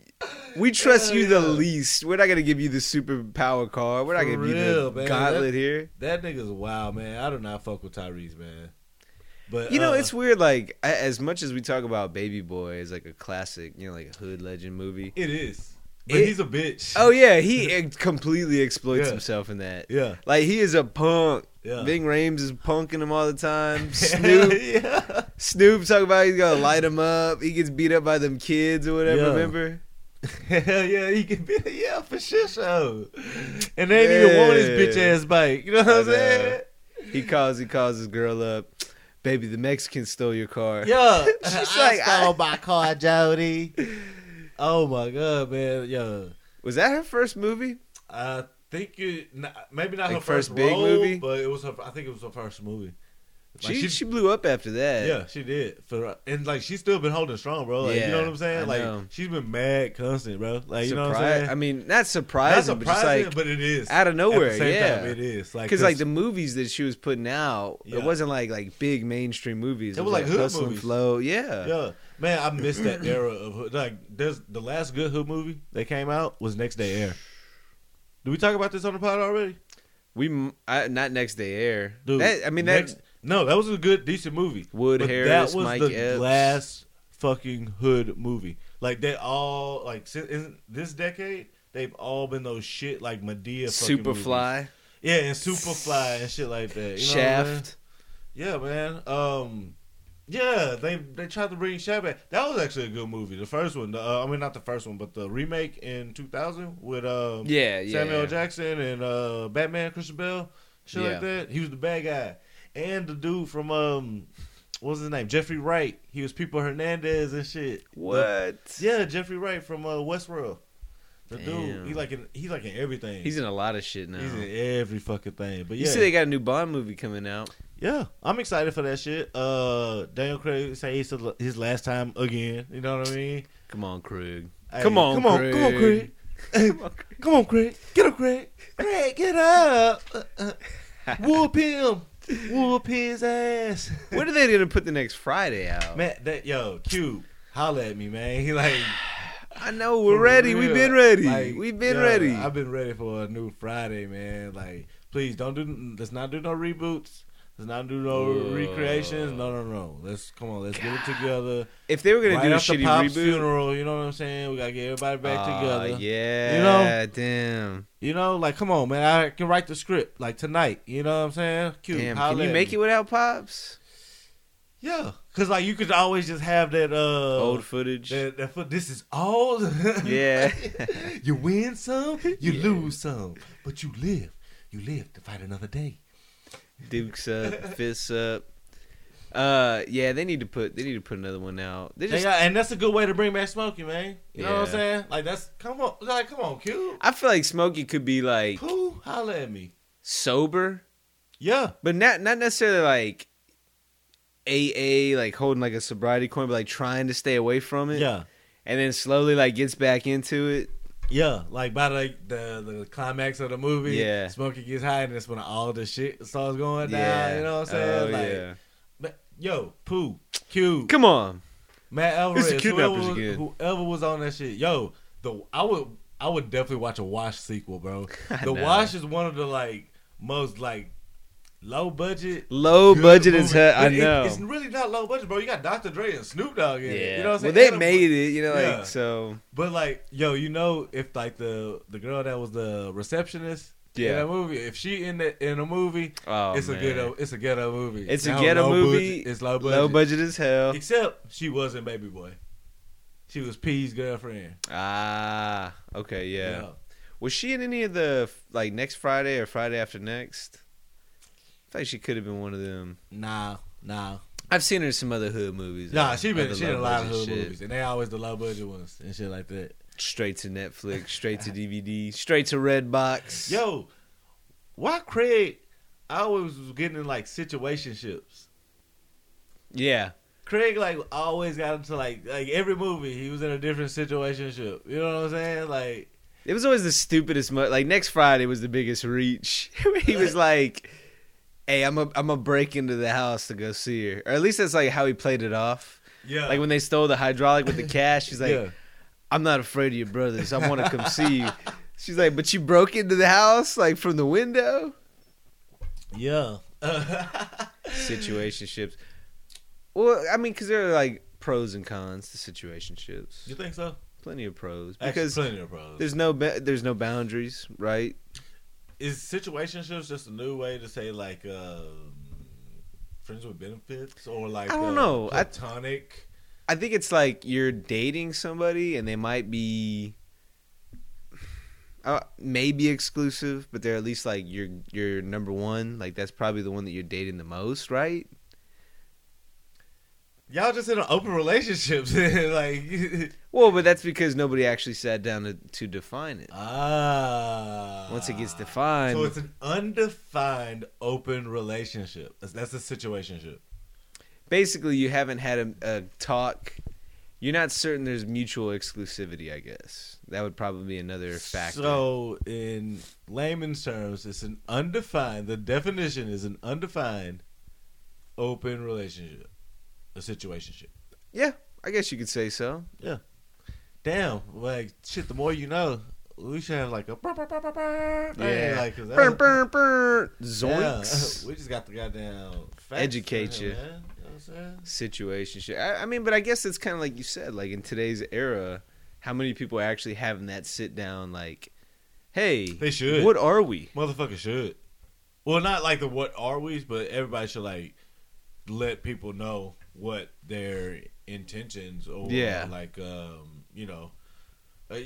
We trust Hell you the yeah. least. We're not gonna give you the super power card. We're not For gonna be real, the man. gauntlet That- here. That nigga's wild, man. I do not fuck with Tyrese, man. But You know, uh, it's weird. Like a- as much as we talk about Baby Boy as like a classic, you know, like a hood legend movie. it is. But It- he's a bitch. Oh yeah, he ex- completely exploits Yeah. himself in that. yeah, Like he is a punk. Yeah. Ving Rhames is punking him all the time. Snoop, yeah. Snoop talk about he's gonna light him up. He gets beat up by them kids or whatever. Yeah. Remember? Hell yeah, he can be yeah for sure. So. And they didn't even want his bitch ass bike. You know what I I'm saying? He calls he calls his girl up. Baby, the Mexican stole your car. Yeah, She's I like, stole I- my car, Jody. Oh my god, man, yeah. Was that her first movie? I think it maybe not Like her first first, big role, movie? but it was her. I think it was her first movie. Like, She, she blew up after that. yeah, she did. For and like she's still been holding strong, bro. Like, you know what I'm saying? Like she's been mad constant, bro. Like you know what I'm saying? I mean, not Not surprising, but just surprising, like but it is out of nowhere. At the same yeah, time, it is like because like the movies that she was putting out, Yeah. it wasn't like like big mainstream movies. It was like hood Hustle and movies. Flow. Yeah. Yeah, man, I missed that era of hood. like. There's the last good hood movie that came out was Next Day Air. Did we talk about this on the pod already? We I, not next day air. Dude, That, I mean that no, that was a good, decent movie. Wood But Harris, that was Mike the Epps. last fucking hood movie. Like they all like in this decade, they've all been those shit like Madea, movies. Superfly, yeah, and Superfly and shit like that. You know what I'm saying? Shaft. yeah, man. Um, yeah, they they tried to bring Shaft back. That was actually a good movie. The first one, the, uh, I mean not the first one, but the remake in 2000 with um Yeah, yeah. Samuel yeah. Jackson and uh, Batman, Christian Bale, shit Yeah. like that. He was the bad guy, and the dude from um, what was his name? Jeffrey Wright. He was People Hernandez and shit. What? The- yeah, Jeffrey Wright from uh, Westworld. The Damn. dude, he like in he like in everything. He's in a lot of shit now. He's in every fucking thing. But yeah. You see, they got a new Bond movie coming out. Yeah, I'm excited for that shit. Uh, Daniel Craig say it's his last time again. You know what I mean? Come on, Craig. Hey, Come on, come on, come on, Craig. Hey, come on, Craig. Get up, Craig. Craig, get up. Uh, uh, whoop him. Whoop his ass. When are they gonna put the next Friday out? Man, that yo, Q, holla at me, man. He like I know we're ready. real. We've been ready. Like, We've been yo, ready. I've been ready for a new Friday, man. Like, please don't do. Let's not do no reboots. Let's not do no Ugh. recreations. No, no, no. Let's come on. Let's get it together. if they were gonna right do a shitty Pop's reboot, funeral, you know what I'm saying? We gotta get everybody back Aw, together. Yeah, You know? damn, You know, like come on, man. I can write the script like tonight. You know what I'm saying? Cute. damn. holla Can you make me. it without pops? Yeah, cause like you could always just have that uh Old footage. that, that foot. This is all. Yeah. you win some, you Yeah. lose some, but you live. You live to fight another day. Dukes up, fists up. Uh, yeah, they need to put they need to put another one out. They just, got- and that's a good way to bring back Smokey, man. You know what I'm saying? Like that's come on, like come on, Q. I feel like Smokey could be like Pooh, holla at me. sober, Yeah, but not not necessarily like AA, like holding like a sobriety coin, but like trying to stay away from it. yeah, and then slowly like gets back into it. Yeah. Like by like the the climax of the movie, Yeah. Smokey gets high, and that's when all the shit starts going down. Yeah, You know what I'm saying? Oh, like, yeah. but, yo, Pooh, Q, Come on, Matt Alvarez, the whoever was, whoever was on that shit, yo, the I would I would definitely watch a Wash sequel, bro. The. Wash is one of the like most like low budget, low budget as movies. hell. I But it- know. it's really not low budget, bro. You got Dr. Dre and Snoop Dogg in yeah, it. You know what I'm well saying? they And a- made it, you know, like Yeah. so. But like, yo, you know, if like the the girl that was the receptionist in Yeah. that movie, if she in the in a movie, Oh, it's man. a ghetto, it's a ghetto movie. It's a Now, ghetto movie. budget- it's low budget. Low budget as hell. Except she wasn't Baby Boy. She was P's girlfriend. Ah, okay, yeah. Yeah. Was she in any of the like next Friday or Friday after next? I like she could have been one of them. Nah, nah. I've seen her in some other hood movies. Nah, she been she in a lot of hood shit. movies, and they always the low budget ones and shit like that. Straight to Netflix, straight to DVD, straight to Redbox. Yo, why Craig I always was getting in like situationships? yeah, Craig like always got into like like every movie he was in a different situationship. You know what I'm saying? Like it was always the stupidest. Mo- like next Friday was the biggest reach. he was like, "Hey, I'm a I'm gonna break into the house to go see her," or at least that's like how he played it off. yeah, Like when they stole the hydraulic with the cash, he's like, yeah, I'm not afraid of your brothers. I want to come see you. She's like, but you broke into the house like from the window. Yeah. Situationships. Well, I mean, because there are like pros and cons to situationships. you think so? Plenty of pros Actually, because plenty of pros. there's no ba- there's no boundaries, right? Is situationships just a new way to say like um, friends with benefits or like I don't uh, know. I- platonic? I think it's like you're dating somebody and they might be uh, maybe exclusive, but they're at least like your your number one. Like that's probably the one that you're dating the most, right? Y'all just in an open relationships, like Well, but that's because nobody actually sat down to, to define it. ah. Once it gets defined, so it's an undefined open relationship. That's, that's a situationship. basically you haven't had a, a talk. You're not certain there's mutual exclusivity. I guess that would probably be another factor. So, in layman's terms, it's an undefined. The definition is an undefined open relationship, a situationship. yeah, I guess you could say so. Yeah. Damn, like shit. The more you know, we should have like a burr, burr, burr, burr, burr. Yeah. like Burn, was- burn. Yeah. Zoinks. we just got the goddamn facts Educate you. man. You know what I'm situation. I, I mean, but I guess it's kind of like you said, like in today's era, how many people are actually having that sit down, like, hey, They should. what are we? Motherfucker should. Well, not like the what are we's, but everybody should like let people know what their intentions or Yeah. like um you know. Uh,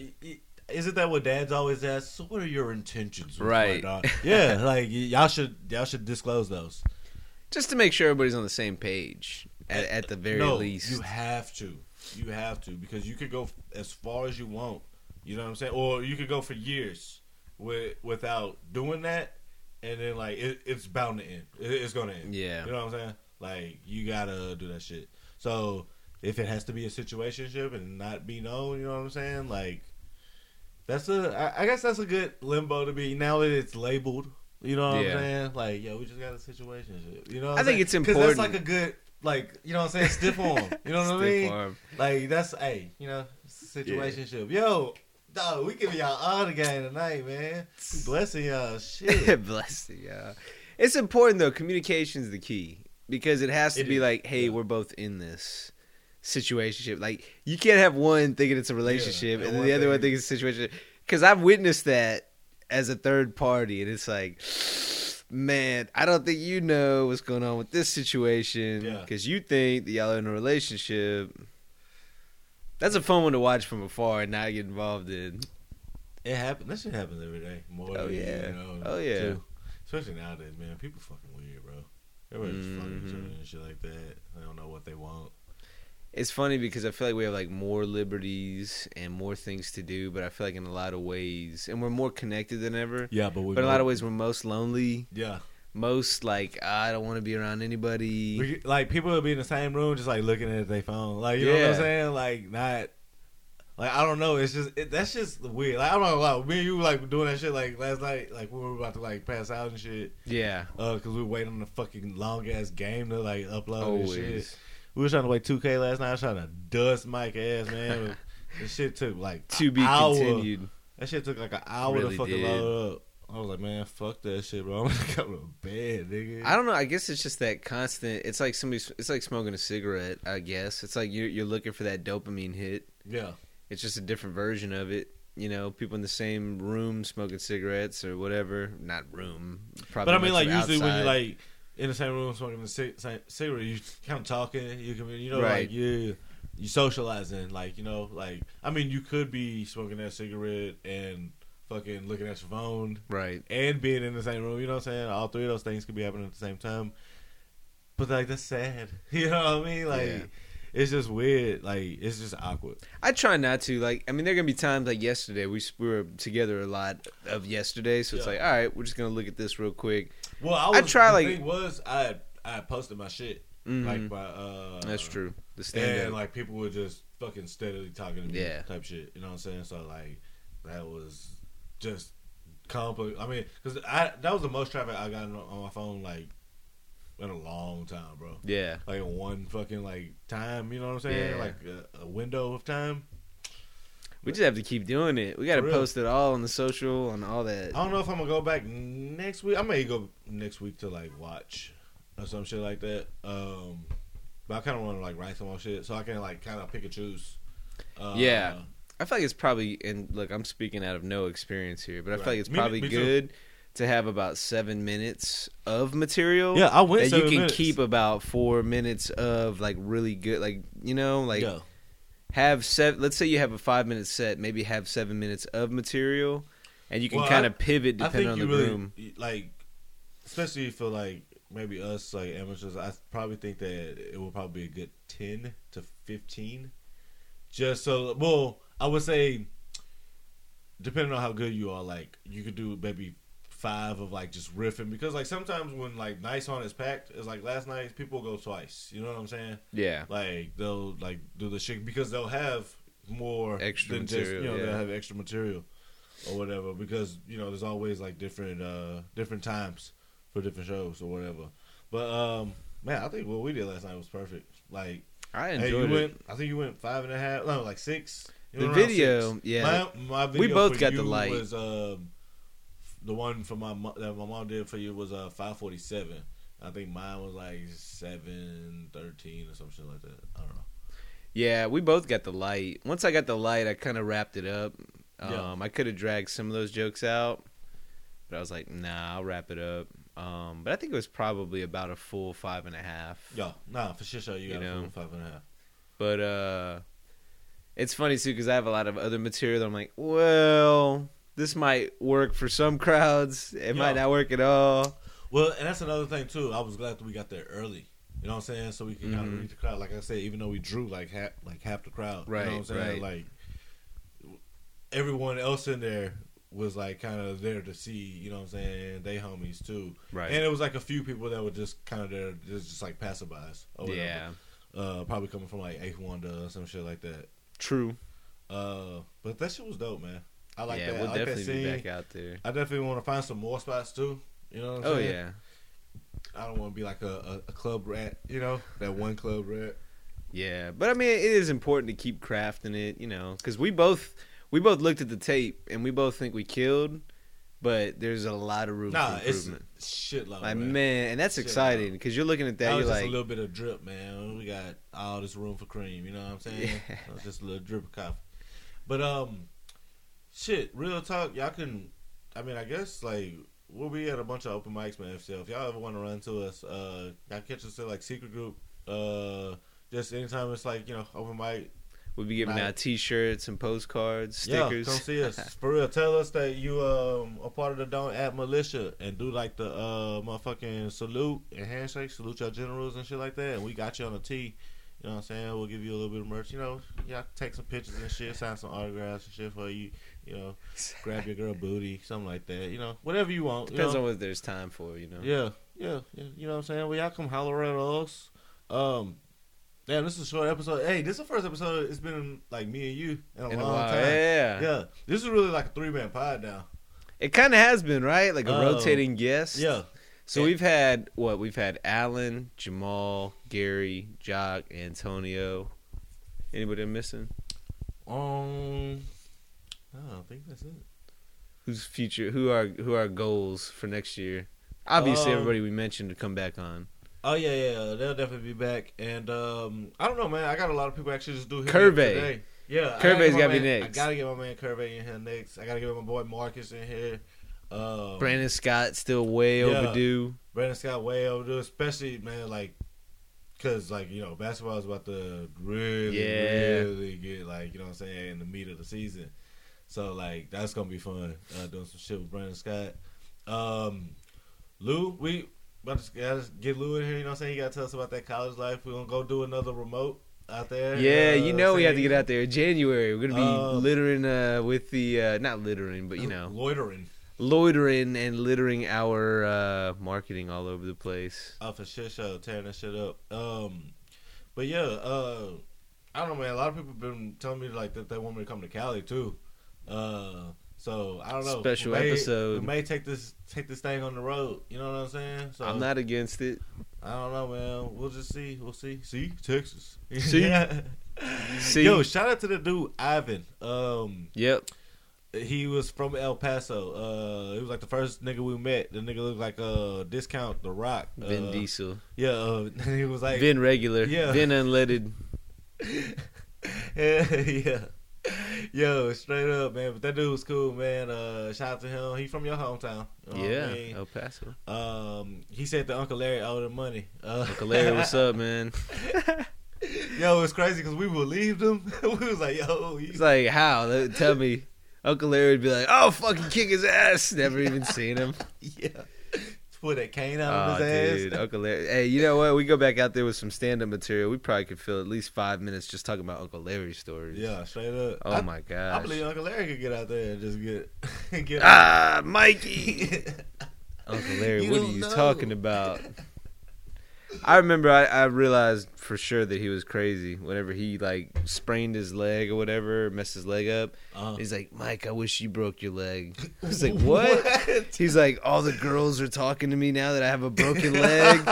isn't that what dads always ask? So, what are your intentions? Right. daughter?" yeah, like y'all should y'all should disclose those. Just to make sure everybody's on the same page at, at the very no, least. you have to. You have to because you could go as far as you want. You know what I'm saying? Or you could go for years with without doing that, and then like it, it's bound to end. It, it's gonna end. Yeah. You know what I'm saying? Like you gotta do that shit. So if it has to be a situationship and not be known, you know what I'm saying? Like that's a. I, I guess that's a good limbo to be now that it's labeled. You know what Yeah. I'm saying? Like, yo, we just got a situationship. You know, what I think saying? it's 'Cause important. That's like a good, like, you know what I'm saying? Stiff arm. You know what I mean? arm. Like that's hey, you know, situationship. Yo, dog, we giving y'all all the game tonight, man. Blessing y'all. Shit. Bless you. Yeah. It's important though. Communication is the key because it has to It be is. like, hey, Yeah. we're both in this situationship. Like you can't have one thinking it's a relationship and and then the other one thinking it's a situation. Because I've witnessed that as a third party, and it's like, man, I don't think you know what's going on with this situation Yeah. because you think that y'all are in a relationship. That's a fun one to watch from afar and not get involved in. It happens. That shit happens every day. More. Oh, than, yeah. You know, Oh, yeah. too. Especially nowadays, man. People fucking. Everybody's just fucking each other and shit like that. They don't know what they want. It's funny because I feel like we have like more liberties and more things to do, but I feel like in a lot of ways, and we're more connected than ever. Yeah, but we. But in a lot of ways, we're most lonely. Yeah. Most like I don't want to be around anybody. We, like people will be in the same room, just like looking at their phone. Like you know what I'm saying? Like not. Like I don't know, it's just it, that's just weird. Like I don't know, like me and you were, like doing that shit like last night, like when we were about to like pass out and shit, Yeah, uh, cause we were waiting on the fucking long ass game to like upload and shit. always. We were trying to play 2K last night. I was trying to dust Mike ass man. this shit took like To be hour. continued. That shit took like an hour Really to fucking did. load up. I was like, man, fuck that shit, bro. I'm gonna go to bed, nigga. I don't know. I guess it's just that constant. It's like somebody. It's like smoking a cigarette. I guess it's like you're you're looking for that dopamine hit. yeah. It's just a different version of it. You know, people in the same room smoking cigarettes or whatever. Not room. Probably. But I mean, like usually when you're like in the same room smoking the same cigarette, you kind of talking. You can, you know, Right. like you you socializing. Like you know, like I mean, you could be smoking that cigarette and fucking looking at your phone right. and being in the same room. You know what I'm saying? All three of those things could be happening at the same time. But like that's sad. You know what I mean? Like Yeah. It's just weird. Like it's just awkward. I try not to. Like, I mean, there are gonna be times like yesterday. We we were together a lot of yesterday, so it's Yeah. like, all right, we're just gonna look at this real quick. Well, I, I try, the like- thing was I I posted my shit Mhm. like my uh That's true. The stand and like people were just fucking steadily talking to me, Yeah. type shit. You know what I'm saying? So like that was just complex. I mean, because I that was the most traffic I got on, on my phone like in a long time, bro. yeah. Like one fucking like time. You know what I'm saying? Yeah. Like a, a window of time. We just have to keep doing it. We got to post it all on the social and all that. I don't know if I'm gonna go back next week. I may go next week to like watch or some shit like that. Um, but I kind of want to like write some more shit so I can like kind of pick and choose. Uh, Yeah. I feel like it's probably and look, I'm speaking out of no experience here, but I feel like it's probably me too. good to have about seven minutes of material. Yeah, I went that you can minutes. keep about four minutes of like really good, like you know, like yeah. have seven. Let's say you have a five minute set, maybe have seven minutes of material, and you can Well, kind of pivot I depending think on you the really room. like, especially for like maybe us like amateurs. I probably think that it will probably be a good ten to fifteen. Just so, well, I would say, depending on how good you are, like you could do maybe five of like just riffing because like sometimes when like nice on is packed, it's like last night people go twice. You know what I'm saying? Yeah, Like they'll like do the shit because they'll have more Extra than just material, you know yeah. they'll have extra material or whatever because you know there's always like different uh different times for different shows or whatever. But um man, I think what we did last night was perfect. Like I hey, you enjoyed it. went I think you went five and a half no like six. The video, six. yeah. My, my We both got the light. Was um the one for my that my mom did for you was uh five forty seven. I think mine was like seven thirteen or something like that. I don't know. Yeah, we both got the light. Once I got the light, I kind of wrapped it up. Um, Yeah. I could have dragged some of those jokes out, but I was like, nah, I'll wrap it up. Um, but I think it was probably about a full five and a half. Yeah, nah, for sure, sure you You got know. a full five and a half. But uh, it's funny too because I have a lot of other material that I'm like, well, this might work for some crowds. It might not work at all. Well, and that's another thing too. I was glad that we got there early. You know what I'm saying? So we could kind Mhm. of read the crowd. Like I said, even though we drew like half, like half the crowd. You Right, know what I'm saying? right. Like everyone else in there was like kind of there to see. You know what I'm saying? They homies too. Right. And it was like a few people that were just kind of there, just, just like passerbys. Or whatever. yeah. Uh, probably coming from like Eighth Wonder or some shit like that. True. Uh, but that shit was dope, man. I like yeah, that. we'll I like that definitely be back out there. I definitely want to find some more spots too. You know what I'm Oh saying? Oh yeah. I don't want to be like a, a, a club rat, you know, that one club rat. Yeah, but I mean, it is important to keep crafting it, you know, because we both we both looked at the tape and we both think we killed, but there's a lot of room Nah, for it's improvement. shitload. Like man. man, and that's Shit, exciting because you're looking at that, That you're just like, a little bit of drip, man. We got all this room for cream. You know what I'm saying? Yeah. Just a little drip of coffee. But um, shit, real talk. Y'all can. I mean, I guess like we'll be at a bunch of open mics, man. So if y'all ever want to run to us, uh, y'all catch us at like secret group. Uh, just anytime it's like you know open mic. we'll be giving out T-shirts and postcards, stickers. Yeah, come see us for real. Tell us that you um a part of the Don't Act Militia and do like the uh motherfucking salute and handshake, salute your generals and shit like that. And we got you on a tee. You know what I'm saying? We'll give you a little bit of merch. You know, y'all take some pictures and shit, sign some autographs and shit for you. You know, grab your girl booty, something like that. You know, whatever you want. you Depends know? on what there's time for, you know. Yeah, yeah, yeah. You know what I'm saying? Well, y'all come holler at us. Um, damn, this is a short episode. Hey, this is the first episode. It's been like me and you in a In a long while, time. yeah. Yeah, this is really like a three man pod now. It kind of has been right, like a Oh. rotating guest. Yeah, So Yeah. we've had what? We've had Alan, Jamal, Gary, Jock, Antonio. Anybody I'm missing? um, I don't think that's it. Who's future? Who are who are goals for next year? Obviously, Um, everybody we mentioned to come back on. Oh yeah, yeah, they'll definitely be back. And um, I don't know, man. I got a lot of people actually just do hit me Curve. today. Yeah, I get my gotta be next. I gotta get my man Curve in here next. I gotta get my boy Marcus in here. Um, Brandon Scott still way yeah. overdue. Brandon Scott way overdue, especially man, like, cause like you know basketball is about to really, Yeah. really get like you know what I'm saying in the meat of the season. So like that's gonna be fun uh, doing some shit with Brandon Scott. Um, Lou, we about to gotta get Lou in here. You know what I'm saying? He gotta tell us about that college life. We're gonna go do another remote out there. Yeah, uh, you know we have to get out there in January. We're gonna be Uh, littering uh, with the uh, not littering, but you know loitering. loitering and littering our uh, marketing all over the place. off a shit show, tearing that shit up. Um, but yeah, uh, I don't know, man. A lot of people been telling me like that they want me to come to Cali too. Uh, So I don't know. Special may, episode. We may take this take this thing on the road. You know what I'm saying? So I'm not against it. I don't know, man. We'll just see. We'll see. See Texas. See? See, Yo, shout out to the dude Ivan. Um, yep. he was from El Paso. Uh, he was like the first nigga we met. The nigga looked like uh discount the Rock. Vin uh, Diesel, Yeah, uh, he was like Vin regular, yeah. Vin unleaded. Yeah. yeah. Yo, straight up, man. But that dude was cool, man. Uh, shout out to him. He from your hometown. You know what I Yeah, mean? El Paso. Um, he said the Uncle Larry owed him money. Uh, Uncle Larry, what's up, man? Yo, it's crazy because we believed him. we was like, yo, He's he's like, how? Tell me. Uncle Larry would be like, oh, fucking kick his ass. Never even seen him. yeah. Put that cane out Oh, of his dude, ass. Uncle Larry. Hey, you know what? We go back out there with some stand-up material. We probably could fill at least five minutes just talking about Uncle Larry stories. Yeah, straight up. Oh I, my god. I believe Uncle Larry could get out there and just get get. ah, Mikey. Uncle Larry, what are you know. talking about? I remember I, I realized for sure that he was crazy whenever he like sprained his leg or whatever, messed his leg up. Uh, He's like, Mike, I wish you broke your leg. I was like, what? He's like, all the girls are talking to me now that I have a broken leg.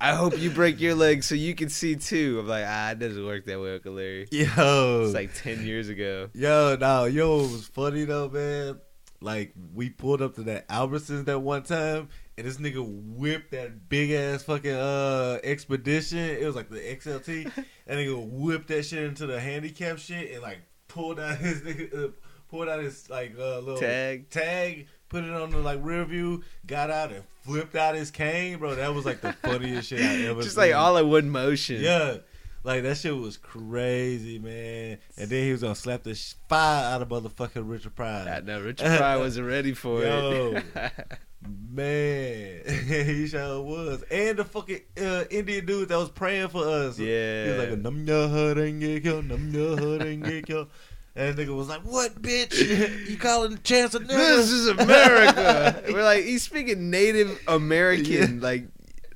I hope you break your leg so you can see too. I'm like, ah, it doesn't work that way, Uncle Larry. Yo, It's like ten years ago. Yo, no, yo, what was funny though, man. Like we pulled up to that Albertsons that one time, and this nigga whipped that big ass fucking uh expedition. It was like the XLT, and nigga whipped that shit into the handicap shit and like pulled out his nigga, uh, pulled out his like uh, little Tag. tag, put it on the like rear view, got out and flipped out his cane, bro. That was like the funniest shit I ever. Just like all in one motion. Yeah. Like that shit was crazy, man. And then he was gonna slap the fire out of motherfucking Richard Pryor. I know Richard Pryor wasn't ready for Yo. it. Man, he sure was. And the fucking uh, Indian dude that was praying for us. Yeah. He was like, "Num your heart and get killed, num your heart and get killed." And the nigga was like, "What, bitch? You calling Chance nigga?" this is America. We're like he's speaking Native American like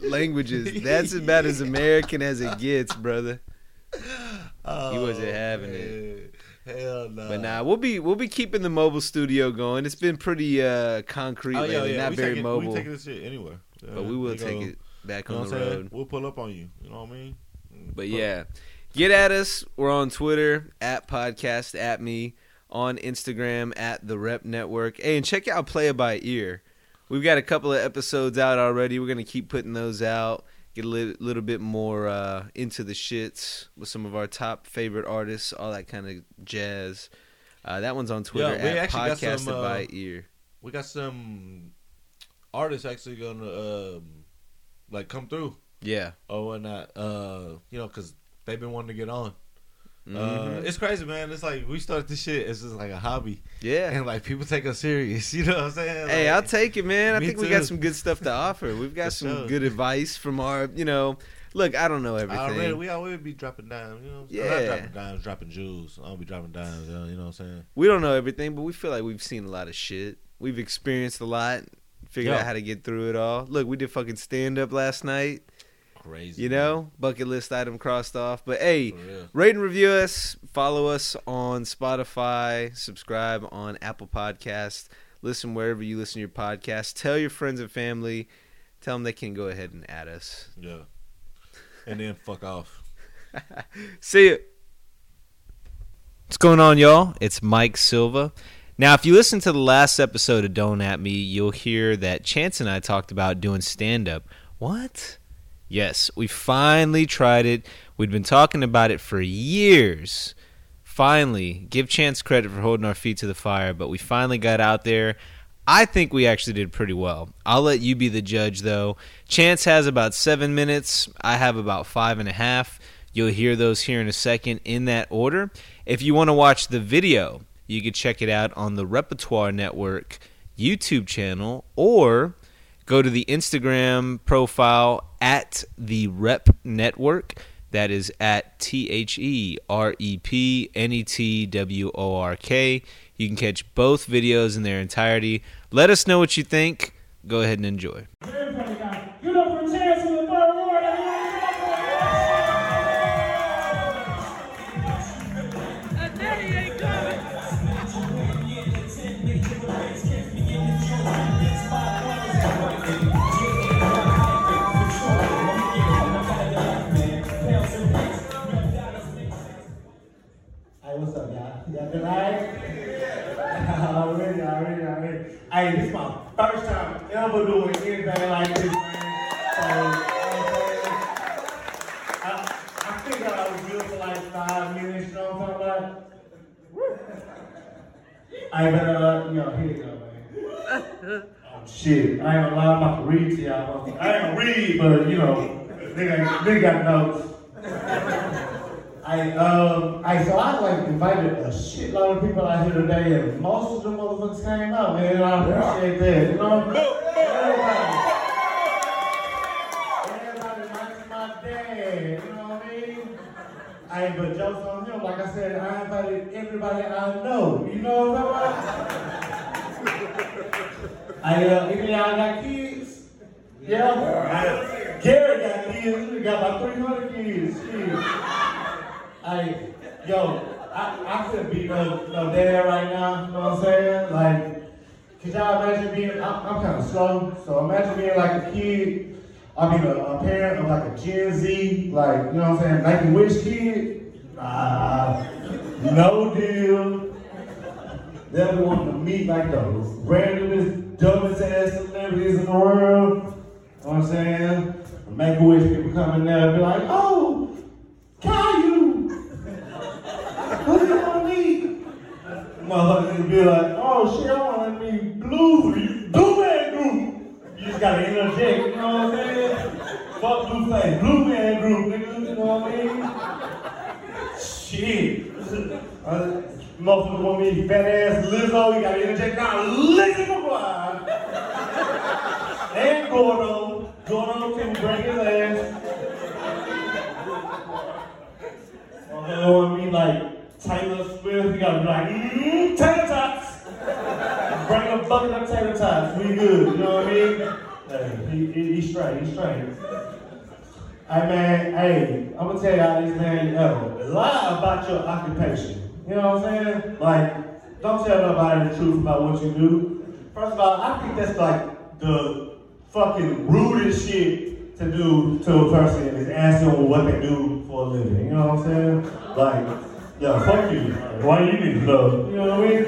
languages. That's about as American as it gets, brother. He wasn't having it. it. Hell no. But nah, we'll be we'll be keeping the mobile studio going. It's been pretty uh concrete Oh yeah, lately, yeah. not we very taking, mobile, We taking this shit anywhere. but we will take go- it back on the road. We'll pull up on you. You know what I mean? But yeah, get at us. We're on Twitter at podcast at me on Instagram at the Rep Network. Hey, and check out Play It by Ear. We've got a couple of episodes out already. We're gonna keep putting those out. Get a li- little bit more uh, into the shits with some of our top favorite artists, all that kind of jazz. Uh, that one's on Twitter Yeah, we at actually got podcasted some, uh, by ear. we got some artists actually gonna um, like come through Yeah, or whatnot. Uh, you know, because they've been wanting to get on. Uh, Mhm. it's crazy, man. It's like we started this shit as just like a hobby, yeah. and like people take us serious. You know what I'm saying? Hey, I'll take it, man. I think we got some good stuff to offer. We've got some sure. good advice from our, you know. Look, I don't know everything. Already, we always be dropping dimes, you know. what Yeah. Yeah, not dropping dimes, dropping jewels. I'll be dropping dimes, uh, you know what I'm saying? we don't know everything, but we feel like we've seen a lot of shit. We've experienced a lot, figured Yeah. out how to get through it all. Look, we did fucking stand up last night. Crazy, You know, bucket list item crossed off. But hey, man. Rate and review us. Follow us on Spotify. Subscribe on Apple Podcasts. Listen wherever you listen to your podcast. Tell your friends and family. Tell them they can go ahead and add us. Yeah. And then fuck off. See ya. What's going on, y'all? It's Mike Silva. Now, if you listen to the last episode of Don't At Me, you'll hear that Chance and I talked about doing stand up. What? Yes, we finally tried it. We'd been talking about it for years. Finally, give Chance credit for holding our feet to the fire, but we finally got out there. I think we actually did pretty well. I'll let you be the judge, though. Chance has about seven minutes. I have about five and a half. You'll hear those here in a second in that order. If you want to watch the video, you can check it out on the Repertoire Network YouTube channel or go to the Instagram profile at the Rep Network. That is at T H E R E P N E T W O R K. You can catch both videos in their entirety. Let us know what you think. Go ahead and enjoy. Alright? already, already, already. Hey, this is my first time ever doing anything like this, man. So? I, I figured I was good for like five minutes, you know what I'm talking about? I better, uh, you know, here you go, man. Oh, shit. I ain't gonna lie, I'm about to read to y'all. I ain't gonna read, but, you know, nigga, nigga got notes. I um I so I like invited a shitload of people out here today and most of the motherfuckers came out, man. I appreciate that. You know? Everybody. Everybody my you know what I mean? I ain't but jokes on him. Like I said, I invited everybody I know. You know what I'm talking about? I uh any y'all got kids? Yeah? Gary got kids. We got about 300 kids. Shit. Hey, yo, I, I could be no, no dad right now, you know what I'm saying? Like, could y'all imagine being, I'm, I'm kind of slow, so imagine being like a kid, I mean a, a parent of like a Gen Z, like, you know what I'm saying, making wish kid? Nah, no deal. They'll be wanting to meet like the randomest, dumbest ass celebrities in the world. You know what I'm saying? Make a wish people come in there and be like, oh, Caillou! What do you want to eat? Motherfuckers be like, oh shit, I want to be blue, blue man group. You just gotta interject, you know what I'm saying? Fuck Blueface, blue man group, nigga, you know what I mean? Shit. Uh, motherfucker want me fat ass Lizzo, you gotta interject now, Lizzie McGuire. and Gordo. Gordo can bring his ass. Motherfucker want me like Taylor Swift, you gotta be like, mmm, tater tots. Bring a bucket of tater tots, we good, you know what I mean? Hey, he, he, he's straight, he's straight. Hey man, hey, I'm gonna tell y'all this man, yo, lie about your occupation. You know what I'm saying? Like, don't tell nobody the truth about what you do. First of all, I think that's like the fucking rudest shit to do to a person is ask them what they do for a living. You know what I'm saying? Like, yo, fuck you. Why you need to know? You know what I mean?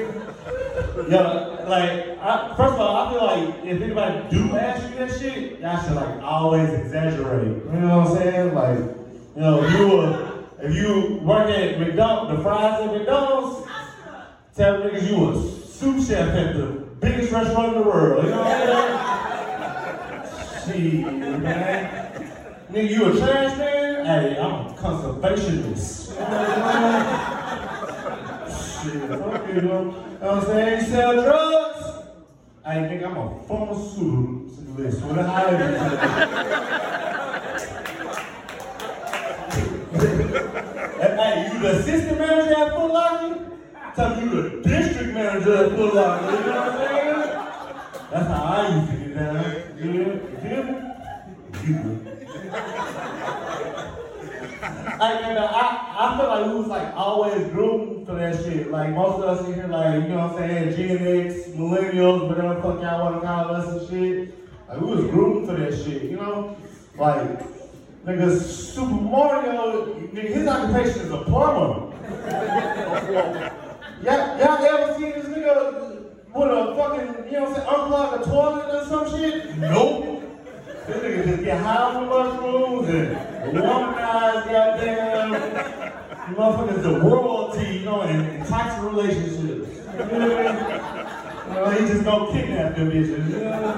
Yeah, like, I, first of all, I feel like if anybody do ask you that shit, y'all should like always exaggerate. You know what I'm saying? Like, you know, you were, if you work at McDonald's, the fries at McDonald's, tell niggas you a sous chef at the biggest restaurant in the world. You know what I'm saying? Shit, man. Nigga, you a trash man? Hey, I'm a conservationist. Shit, fuck you, know what I'm saying? Sell drugs? Hey, nigga, I'm a pharmaceuticalist with a Hey, you the assistant manager at Foot Locker? Tell you the district manager at Foot Locker. You know what I'm saying? That's how I used to get down. You feel me? You Like, man, I, I feel like we was like always groomed for that shit. Like most of us in here, like, you know what I'm saying, Gen X, millennials, whatever the fuck y'all wanna call us and shit. Like we was groomed for that shit, you know? Like, nigga, Super Mario, nigga, his occupation is a plumber. y'all, y'all ever seen this nigga with a fucking, you know what I'm saying, unplug a toilet or some shit? Nope. This nigga just get high on the mushrooms and womanize goddamn motherfuckers the royalty, you know, and, and toxic relationships. You know what I mean? You he just gonna kidnap them bitches. You know?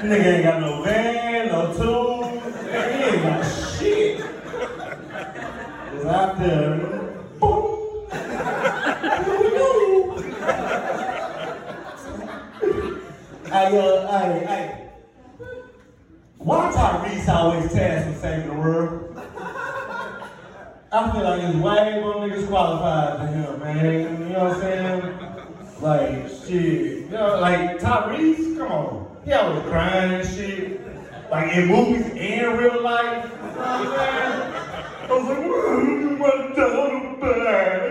Nigga ain't got no van, no tools, he ain't got shit. Just out there, boom. Here we go. Hey, hey, hey. Why Tyrese always tasked with saving the world? I feel like there's way more niggas qualified than him, man. You know what I'm saying? Like, shit. You know, like Tyrese, come on. He always crying and shit. Like in movies and real life. You know what I'm saying? I was like, what the bad?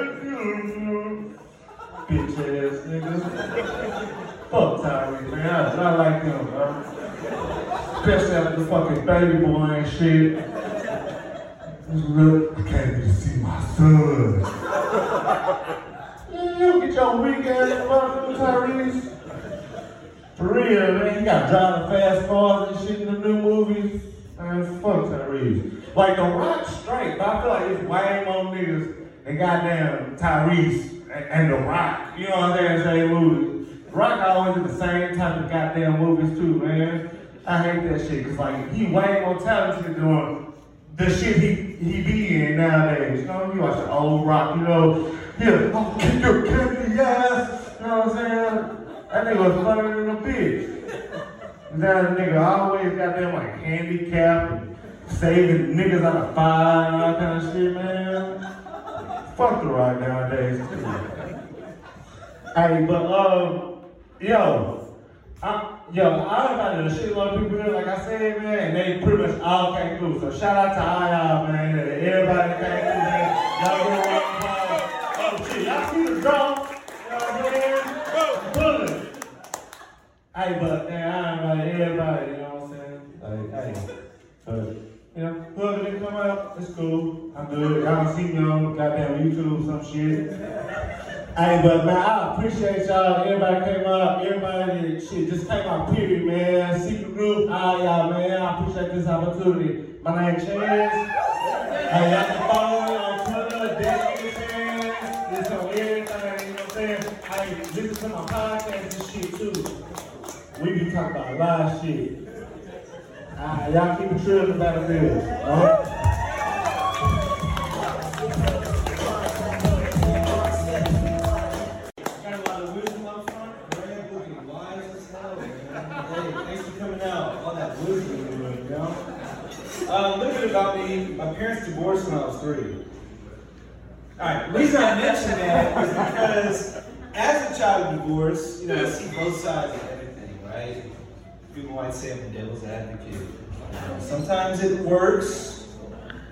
Bitch ass nigga. Fuck Tyrese, man. I, like him, bro. Especially after the fucking baby boy and shit. Real. I came to see my son. You get your weak ass motherfucker, Tyrese. For real, man, you got driving fast cars and shit in the new movies. Man, fuck Tyrese. Like the Rock straight, but I feel like it's way more niggas than goddamn Tyrese and, and the Rock. You know what I'm saying? Same movies. Rock always in the same type of goddamn movies too, man. I hate that shit, cause like he way more talented doing the shit he he be in nowadays. You know, you watch the old rock, you know, yeah, oh, kick your ass. You know what I'm saying? That nigga was funnier than a bitch. That nigga always got them like handicap and saving niggas out of fire and all kind of shit, man. Fuck the rock nowadays. Hey, but um, yo, I, yo, I invited a shitload of people here, like I said, man, and they pretty much all came through. So shout out to all y'all, man. and Everybody some shit. Hey, but man, I appreciate y'all. Everybody came out. Everybody shit just came out. Period, man. Secret group, ah, all y'all, man. I appreciate this opportunity. My name Chance. Hey, y'all can follow me on Twitter, Destiny Chance. It's on everything. You know what I'm saying? Hey, listen to my podcast and shit too. We be talking about a lot of shit. Alright, y'all keep it true about this. Alright? Got About me. My parents divorced when I was three. Alright, the reason I mention that is because as a child of divorce, you know, I see both sides of everything, right? People might say I'm the devil's advocate. Sometimes it works,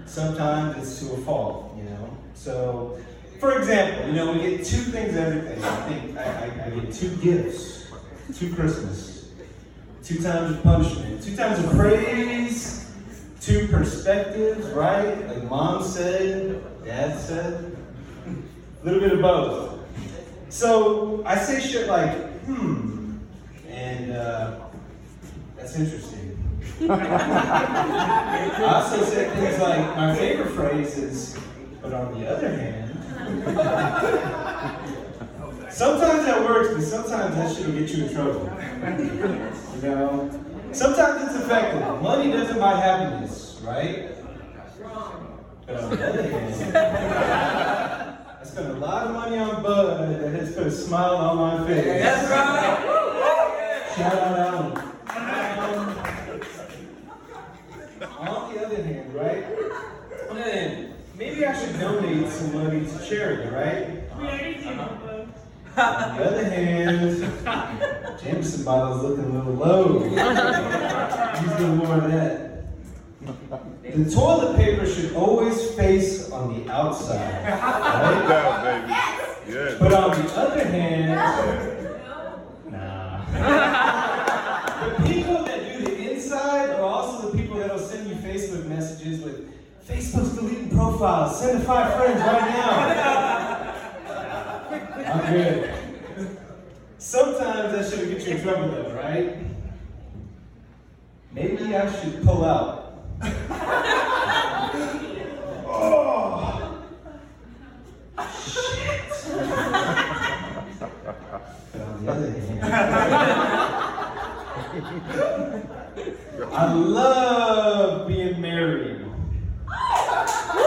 sometimes it's to a fault, you know? So, for example, you know, we get two things everything. I think I, I, I get two gifts, two Christmas, two times of punishment, two times of praise, two perspectives, right? Like mom said, dad said, a little bit of both. So I say shit like, hmm, and uh, that's interesting. I also said things like, my favorite phrase is, but on the other hand, sometimes that works, but sometimes that shit will get you in trouble. You know? Sometimes it's effective. Money doesn't buy happiness, right? But on the other hand, I spent a lot of money on Bud that has put a smile on my face. That's right. Shout out Alan. Um, on the other hand, right? Then maybe I should donate some money to charity, right? On the other hand, Jameson bottle's looking a little low. Use a little more of that. The toilet paper should always face on the outside, right? Yeah, baby. Yeah. But on the other hand, no. nah. the people that do the inside are also the people that'll send you Facebook messages with Facebook's deleting profiles. Send to five friends right now. I'm good. Sometimes that should get you in trouble though, right? Maybe I should pull out. oh. Shit. But on the other hand, I love being married.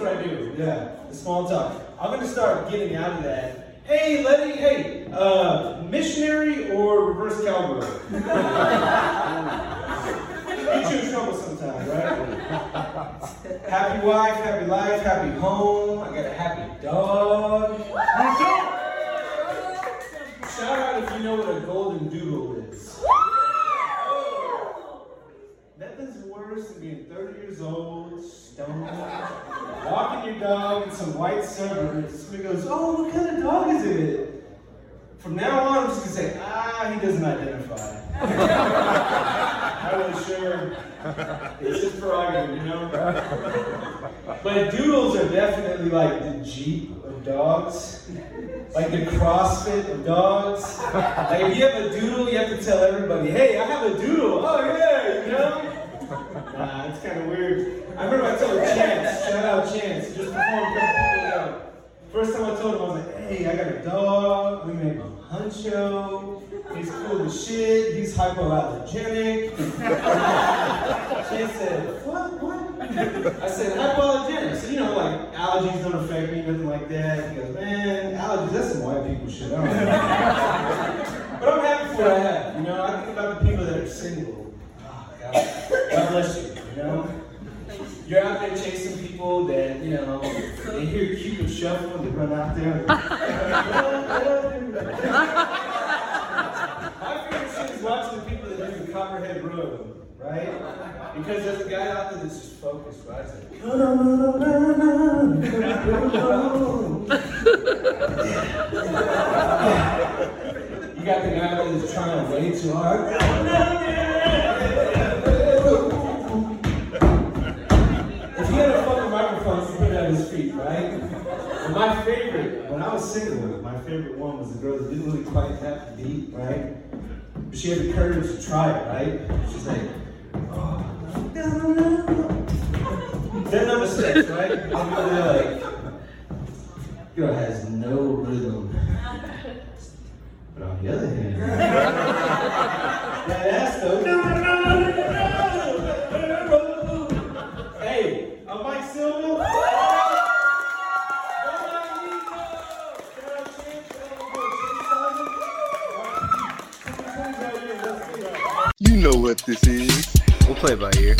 what I do. Yeah, the small talk. I'm gonna start getting out of that. Hey, Letty, hey, uh, missionary or reverse cowgirl? Get you in trouble sometimes, right? Happy wife, happy life, happy home. I got a happy dog. Shout out if you know what a golden doodle is. Nothing's worse than being 30 years old, walking your dog in some white suburbs. Somebody goes, Oh, what kind of dog is it? From now on, I'm just gonna say, Ah, he doesn't identify. I was sure. It's his prerogative, you know? But doodles are definitely like the Jeep of dogs. Like the CrossFit of dogs. Like if you have a doodle, you have to tell everybody, hey, I have a doodle. Oh yeah, you know? Nah, it's kind of weird. I remember I told Chance, shout out Chance, just pulled out. First time I told him, I was like, hey, I got a dog. We made a huncho. He's cool as shit. He's hypoallergenic. Chance said, what? What? I said, hypoallergenic. So, you know, like, allergies don't affect me, nothing like that. He goes, man, allergies, that's some white people shit. But I'm happy for what I have. You know, I think about the people that are single. Oh, God. God bless you, you know? You're out there chasing people that, you know, they hear Cupid shuffle and they run out there. My favorite shit is watching the people that do the Copperhead Road, right? Because there's a guy out there that's just focused, right? It's like. You got the guy that's trying way too hard. I was single, my favorite one was the girl that didn't really quite have the beat, right? But she had the courage to try it, right? She's like, oh, no, no, no. No mistakes, right? I'll be there like, girl has no rhythm. But on the other hand, that ass though, no, no, no, no. You know what this is. We'll play by ear.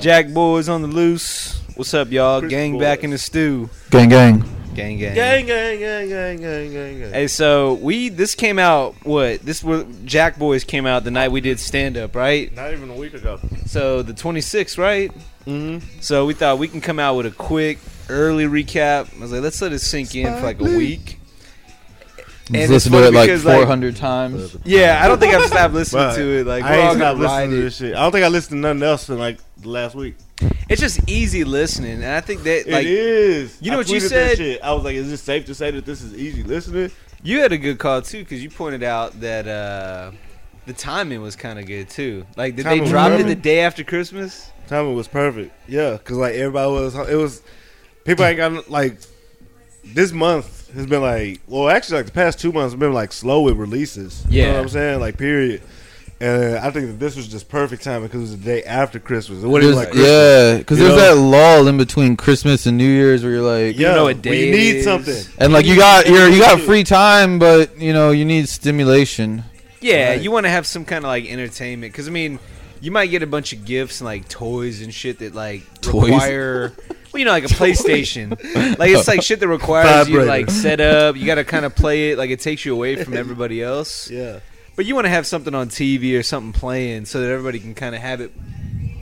Jack boys on the loose. What's up, y'all? Chris gang back in the stew. Gang, gang. Gang, gang. Gang, gang, gang, gang, gang, gang, gang. Hey, so we this came out what this was Jack Boys came out the night we did stand up, right? Not even a week ago. So the 26th, right? Mm-hmm. So we thought we can come out with a quick early recap. I was like, let's let it sink in for like a week. And it's listen to it like because, like- 400 times. Yeah, I don't think I've stopped listening But to it. Like I ain't stopped gonna listening to this shit. I don't think I listened to nothing else in like the last week. It's just easy listening, and I think that like it is. you know I what you said? shit. I was like, is it safe to say that this is easy listening? You had a good call too, because you pointed out that uh, the timing was kind of good too. Like, did Timing they was drop it the day after Christmas? Timing was perfect. Yeah, because like everybody was, it was people ain't got like this month has been like well actually like the past two months have been like slow with releases. you know Yeah. what I'm saying like period. And I think that this was just perfect timing because it was the day after Christmas. It wasn't even like Christmas. yeah, because there's know? that lull in between Christmas and New Year's where you're like, yeah, know what when day you need something. and like you got you're, you got free time, but you know you need stimulation. Yeah, Right. you want to have some kind of like entertainment, because I mean, you might get a bunch of gifts and like toys and shit that like Toys? require. Well, you know, like a PlayStation. like it's like shit that requires you like set up. You got to kind of play it. Like it takes you away from everybody else. Yeah. But you want to have something on TV or something playing so that everybody can kind of have it,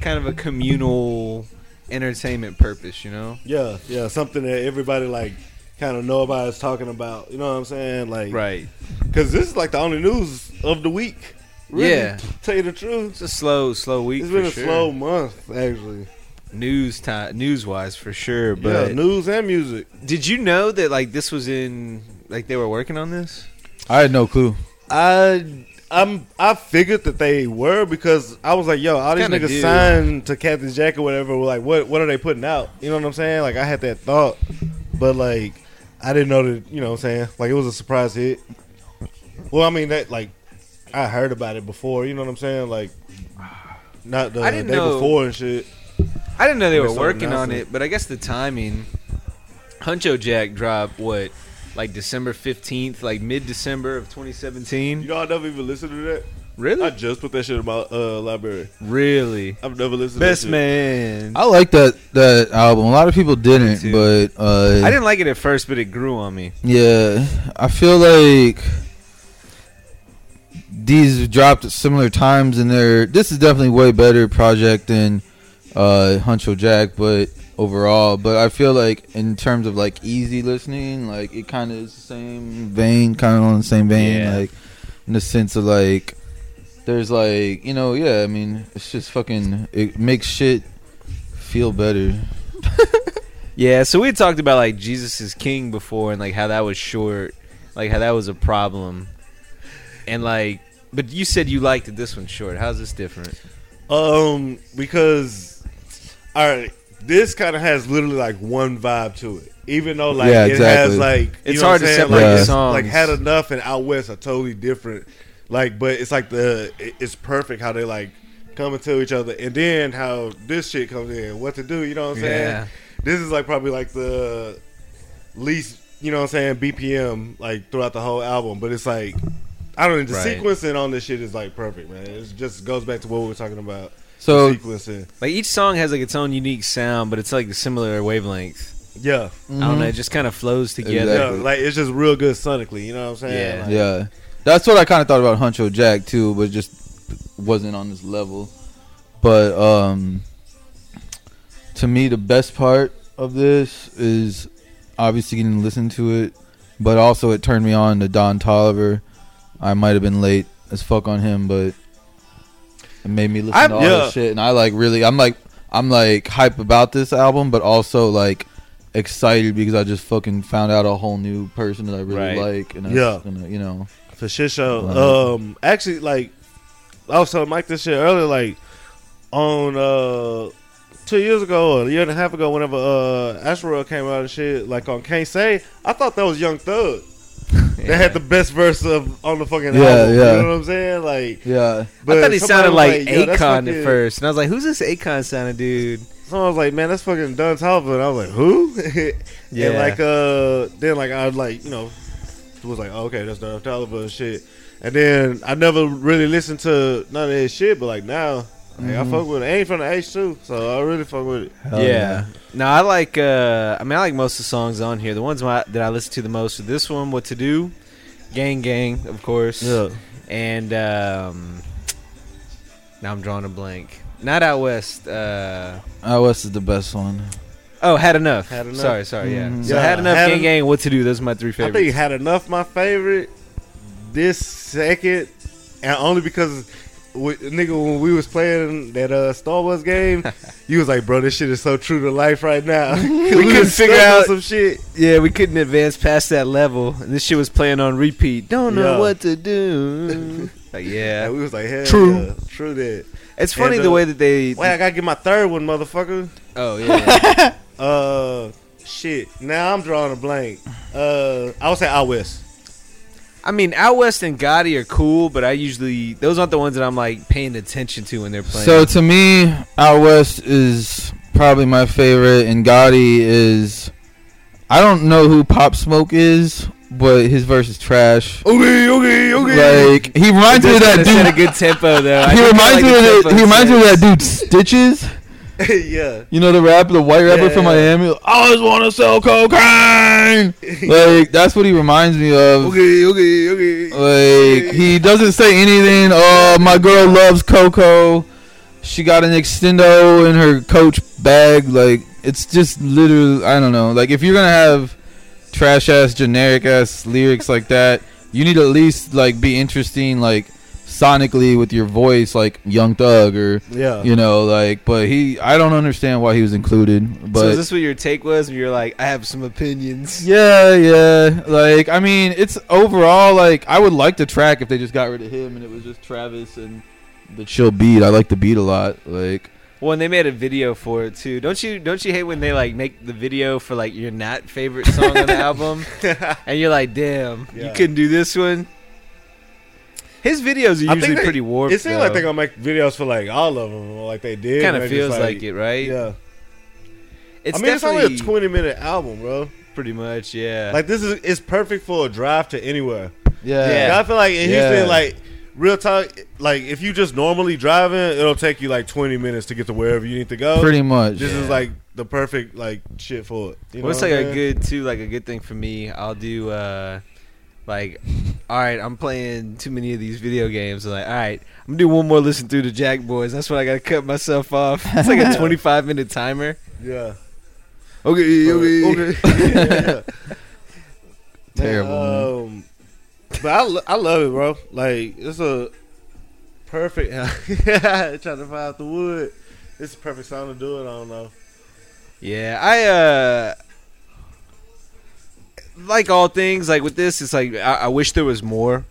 kind of a communal entertainment purpose. You know? Yeah, yeah, something that everybody like kind of know about is talking about. You know what I'm saying? Like, Right. Because this is like the only news of the week. Really, Yeah. to tell you the truth, It's a slow, slow week. it's been a sure. slow month actually. News time, news wise for sure. yeah, But news and music. did you know that like this was in like they were working on this? I had no clue. I I'm I figured that they were because I was like, yo, all these Kinda niggas do. signed to Captain Jack or whatever. Were like, what what are they putting out? You know what I'm saying? Like I had that thought, but like I didn't know that. You know what I'm saying? Like it was a surprise hit. Well, I mean that like I heard about it before. You know what I'm saying? Like not the day know- before and shit. I didn't know they They were working on it, but I guess the timing. Huncho Jack dropped what, like December fifteenth, like mid December of 2017. You know, I never even listened to that. Really? I just put that shit in my uh, library. really? I've never listened. Best to that man. I like that that album. A lot of people didn't, but uh, I didn't like it at first, but it grew on me. Yeah, I feel like these dropped at similar times, and they're this is definitely way better project than uh, Huncho Jack, but overall, but I feel like in terms of like easy listening, like it kind of is the same vein, kind of on the same vein, Yeah. like in the sense of like there's like you know, yeah, I mean it's just fucking it makes shit feel better. Yeah, so we had talked about like Jesus is King before, and like how that was short, like how that was a problem, and like, but you said you liked it. This one's short. How's this different? Um, because all right, this kind of has literally like one vibe to it. Even though like Yeah, it exactly. has like you It's know hard what to I'm saying? separate like, the it's- songs. Like had enough and out west are totally different. Like, but it's like the it- it's perfect how they like come into each other, and then how this shit comes in. What to do? You know what I'm saying? Yeah. This is like probably like the least you know what I'm saying BPM like throughout the whole album, but it's like. I don't know. The Right. sequencing on this shit is like perfect, man. It just goes back to what we were talking about. So sequencing. Like each song has like its own unique sound, but it's like a similar wavelength. Yeah. I don't know. It just kind of flows together. Yeah, like it's just real good sonically. You know what I'm saying? Yeah. Like, Yeah, that's what I kind of thought about Huncho Jack too, but just wasn't on this level. But um, to me, the best part of this is obviously getting to listen to it, but also it turned me on to Don Toliver. I might have been late as fuck on him, but it made me listen I'm- to all yeah. this shit, and I like really, I'm like, I'm like hype about this album, but also like excited because I just fucking found out a whole new person that I really Right. like, and I'm Yeah. just gonna, you know. for shit show. Right. Um, actually, like I was telling Mike this shit earlier. Like on uh two years ago, or a year and a half ago, whenever uh Astroworld came out and shit, like on Can't Say, I thought that was Young Thug. They had the best verse of on the fucking Yeah, album. yeah. You know what I'm saying? Like, Yeah. but I thought he sounded was like, yo, that's Akon at first, and I was like, "Who's this Akon sounding dude?" Someone was like, "Man, that's fucking Don Toliver," and I was like, "Who?" Yeah. And like, uh, then like I was like, you know, was like, oh, "Okay, that's Don Toliver and shit." And then I never really listened to none of his shit, but like now, like, I fuck with it. Ain't from the H two, so I really fuck with it. Hell yeah. No, I like. uh I mean, I like most of the songs on here. The ones my, that I listen to the most are this one, "What to Do," "Gang Gang," of course. Yeah. And um, now I'm drawing a blank. Not out west. Uh, Out West is the best one. oh, had enough. Had Enough. Sorry, sorry. Yeah. Mhm. So Yeah, had enough. Had gang En- gang. What to do? Those are my three favorites. I favorites. think had enough. My favorite this second, and only because. We- Nigga, when we was playing that uh, Star Wars game, you was like, "Bro, this shit is so true to life right now." we, couldn't figure out- some shit. yeah, we couldn't advance past that level, and this shit was playing on repeat. Don't know Yeah. what to do. like, yeah, And we was like, "Hell True. yeah, true that." it's funny And, the uh, way that they. Wait, I gotta get my third one, motherfucker. oh yeah. Uh, shit. Now I'm drawing a blank. Uh, I would say out west. I mean, Out West and Gatti are cool, but I usually those aren't the ones that I'm like paying attention to when they're playing. So to me, Out West is probably my favorite, and Gatti is. I don't know who Pop Smoke is, but his verse is trash. Okay, okay, okay. Like he reminds me of that set a good tempo though. I He reminds me the of the, he reminds me of that dude Stitches. yeah. You know the rapper, the white rapper Yeah, from. Miami. I always want to sell cocaine. like that's what he reminds me of. Okay, okay, okay. Like he doesn't say anything. Oh, my girl loves Coco. She got an extendo in her coach bag. Like it's just literally, I don't know. Like if you're gonna have trash ass, generic ass lyrics like that, you need at least like be interesting, like sonically with your voice, like Young Thug or Yeah. you know, like. But he, I don't understand why he was included. But so is this what your take was? You're like, I have some opinions. yeah, yeah. Like, I mean, it's overall like I would like the track if they just got rid of him and it was just Travis and the chill beat. I like the beat a lot. Like, Well, and they made a video for it too. Don't you? Don't you hate when they like make the video for like your not favorite song on the album, and you're like, damn, you Yeah. couldn't do this one. His videos are I usually think they- pretty warped. It seems like they're gonna make videos for like all of them, or like they did. kind and of they're just feels like, it, right? Yeah. It's I mean, it's definitely only a 20 minute album, bro. Pretty much, yeah. Like this is it's perfect for a drive to anywhere. Yeah. I feel like in Yeah. Houston, like real talk, like if you just normally driving, it'll take you like twenty minutes to get to wherever you need to go. Pretty much. This is like the perfect like shit for it. You know What's what like I'm a saying? good too, like a good thing for me? I'll do uh like, all right, I'm playing too many of these video games. I'm like, all right, I'm gonna do one more listen through the Jack Boys. That's when I gotta cut myself off. It's like a 25 minute timer. Yeah. Okay, okay. okay. Terrible, man. Um, but I, lo- I love it, bro. Like it's a perfect. trying to find out the wood. It's a perfect song to do it. I don't know. Yeah, I uh like all things. Like with this, it's like I, I wish there was more.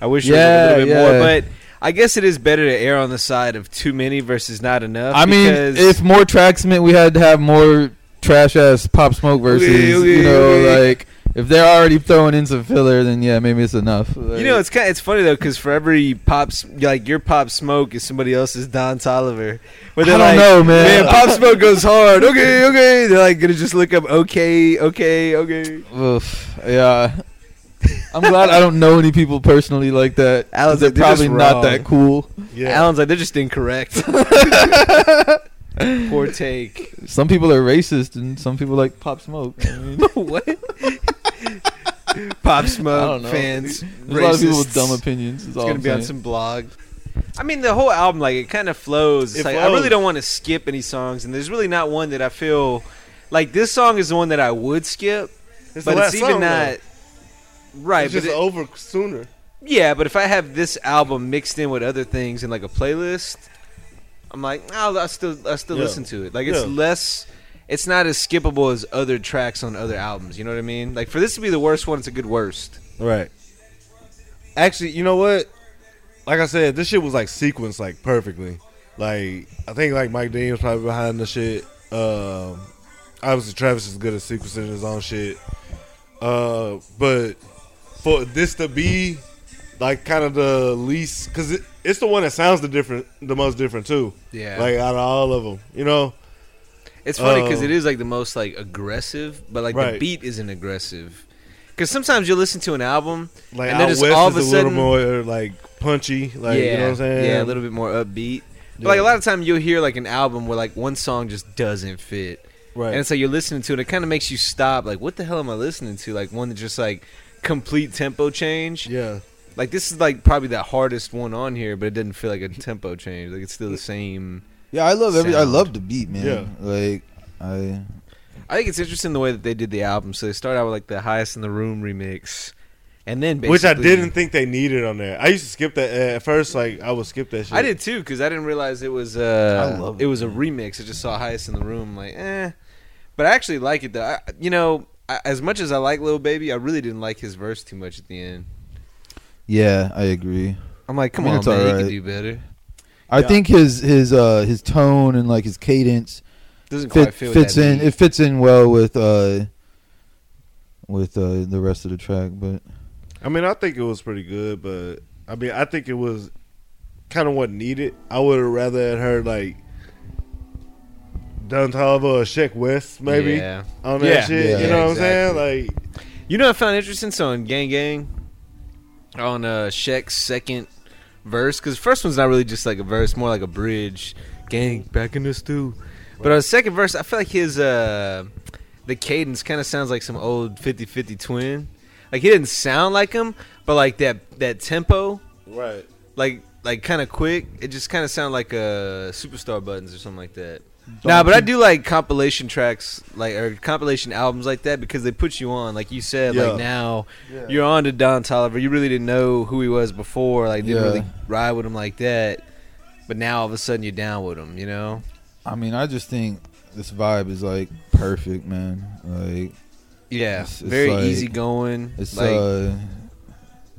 I wish there was a little bit yeah. more, but. I guess it is better to err on the side of too many versus not enough. I mean, if more tracks meant we had to have more trash ass pop smoke versus, Okay, okay, you know, okay. like if they're already throwing in some filler, then yeah, maybe it's enough. Like, You know, it's kind. It's funny though, because for every pop, s- like your pop smoke is somebody else's Don Toliver. But I they're don't like, know, man. pop smoke goes hard. Okay, okay. They're like gonna just look up. Okay, okay, okay. Oof, yeah. I'm glad I don't know any people personally like that. Alan's they're like, they're probably not that cool. Yeah. Alan's like they're just incorrect. Poor take. Some people are racist and some people like pop smoke. I mean, what? pop smoke fans. There's a lot of people with dumb opinions. It's all gonna I'm be on some blog. I mean, the whole album, like, it kind of flows. It's It like I really don't want to skip any songs, and there's really not one that I feel like this song is the one that I would skip. It's but the it's even song, though. not right. It's But just it- over sooner. yeah, but if I have this album mixed in with other things in like a playlist, I'm like, oh, I still, I still Yeah. listen to it. Like, it's Yeah. less. It's not as skippable as other tracks on other albums. You know what I mean? Like for this to be the worst one, it's a good worst. Right. Actually, you know what? Like I said, this shit was like sequenced like perfectly. Like I think like Mike Dean was probably behind the shit. Um, obviously Travis is good at sequencing his own shit. Uh, but for this to be like kind of the least, because it, it's the one that sounds the different, the most different too. Yeah. Like out of all of them, you know. It's funny because Um, it is like the most like aggressive, but like the Right. beat isn't aggressive. Because sometimes you listen to an album, Like and then out just west all of is a a little sudden, more like punchy. Like yeah, you know what I'm saying? yeah, a little bit more upbeat. But like a lot of time, you'll hear like an album where like one song just doesn't fit, right. and so you're listening to it. It kind of makes you stop. Like, what the hell am I listening to? Like one that just like complete tempo change. yeah. Like this is like probably the hardest one on here, but it didn't feel like a tempo change. Like it's still the same. Yeah, I love every. I Sound. love the beat, man. Yeah. Like I. I think it's interesting the way that they did the album. So they start out with like the highest in the room remix, and then Which I didn't think they needed on there. I used to skip that uh, at first. Like I would skip that shit. I did too because I didn't realize it was uh I love it it, was a remix. I just saw highest in the room, like eh. But I actually like it though. I, you know, I, as much as I like Lil Baby, I really didn't like his verse too much at the end. Yeah, I agree. I'm like, come I mean, on, it's man, you can do better. I Yeah. think his his uh his tone and like his cadence Doesn't quite fit, fit with fits in. beat. It fits in well with uh with uh the rest of the track, but I mean, I think it was pretty good, but I mean, I think it was kind of what needed. I would have rather had heard like Don Toliver or Sheck West maybe Yeah. on that Yeah. shit. Yeah, you know what exactly. I'm saying? Like, You know, what I found interesting. So on Gang Gang, on uh Sheck's second verse, because first one's not really just like a verse, more like a bridge. Gang back in the stew. But on the second verse, I feel like his uh the cadence kind of sounds like some old 50-50 twin. Like he didn't sound like him, but like that that tempo, right? like like kind of quick. It just kind of sounded like uh superstar buttons or something like that. Nah, but I do like compilation tracks, like or compilation albums like that because they put you on, like you said. Yeah. Like now, you're on to Don Toliver. You really didn't know who he was before, like didn't Yeah. really ride with him like that. But now all of a sudden you're down with him, you know? I mean, I just think this vibe is like perfect, man. Like Yeah, It's- it's very like- easy going. it's like uh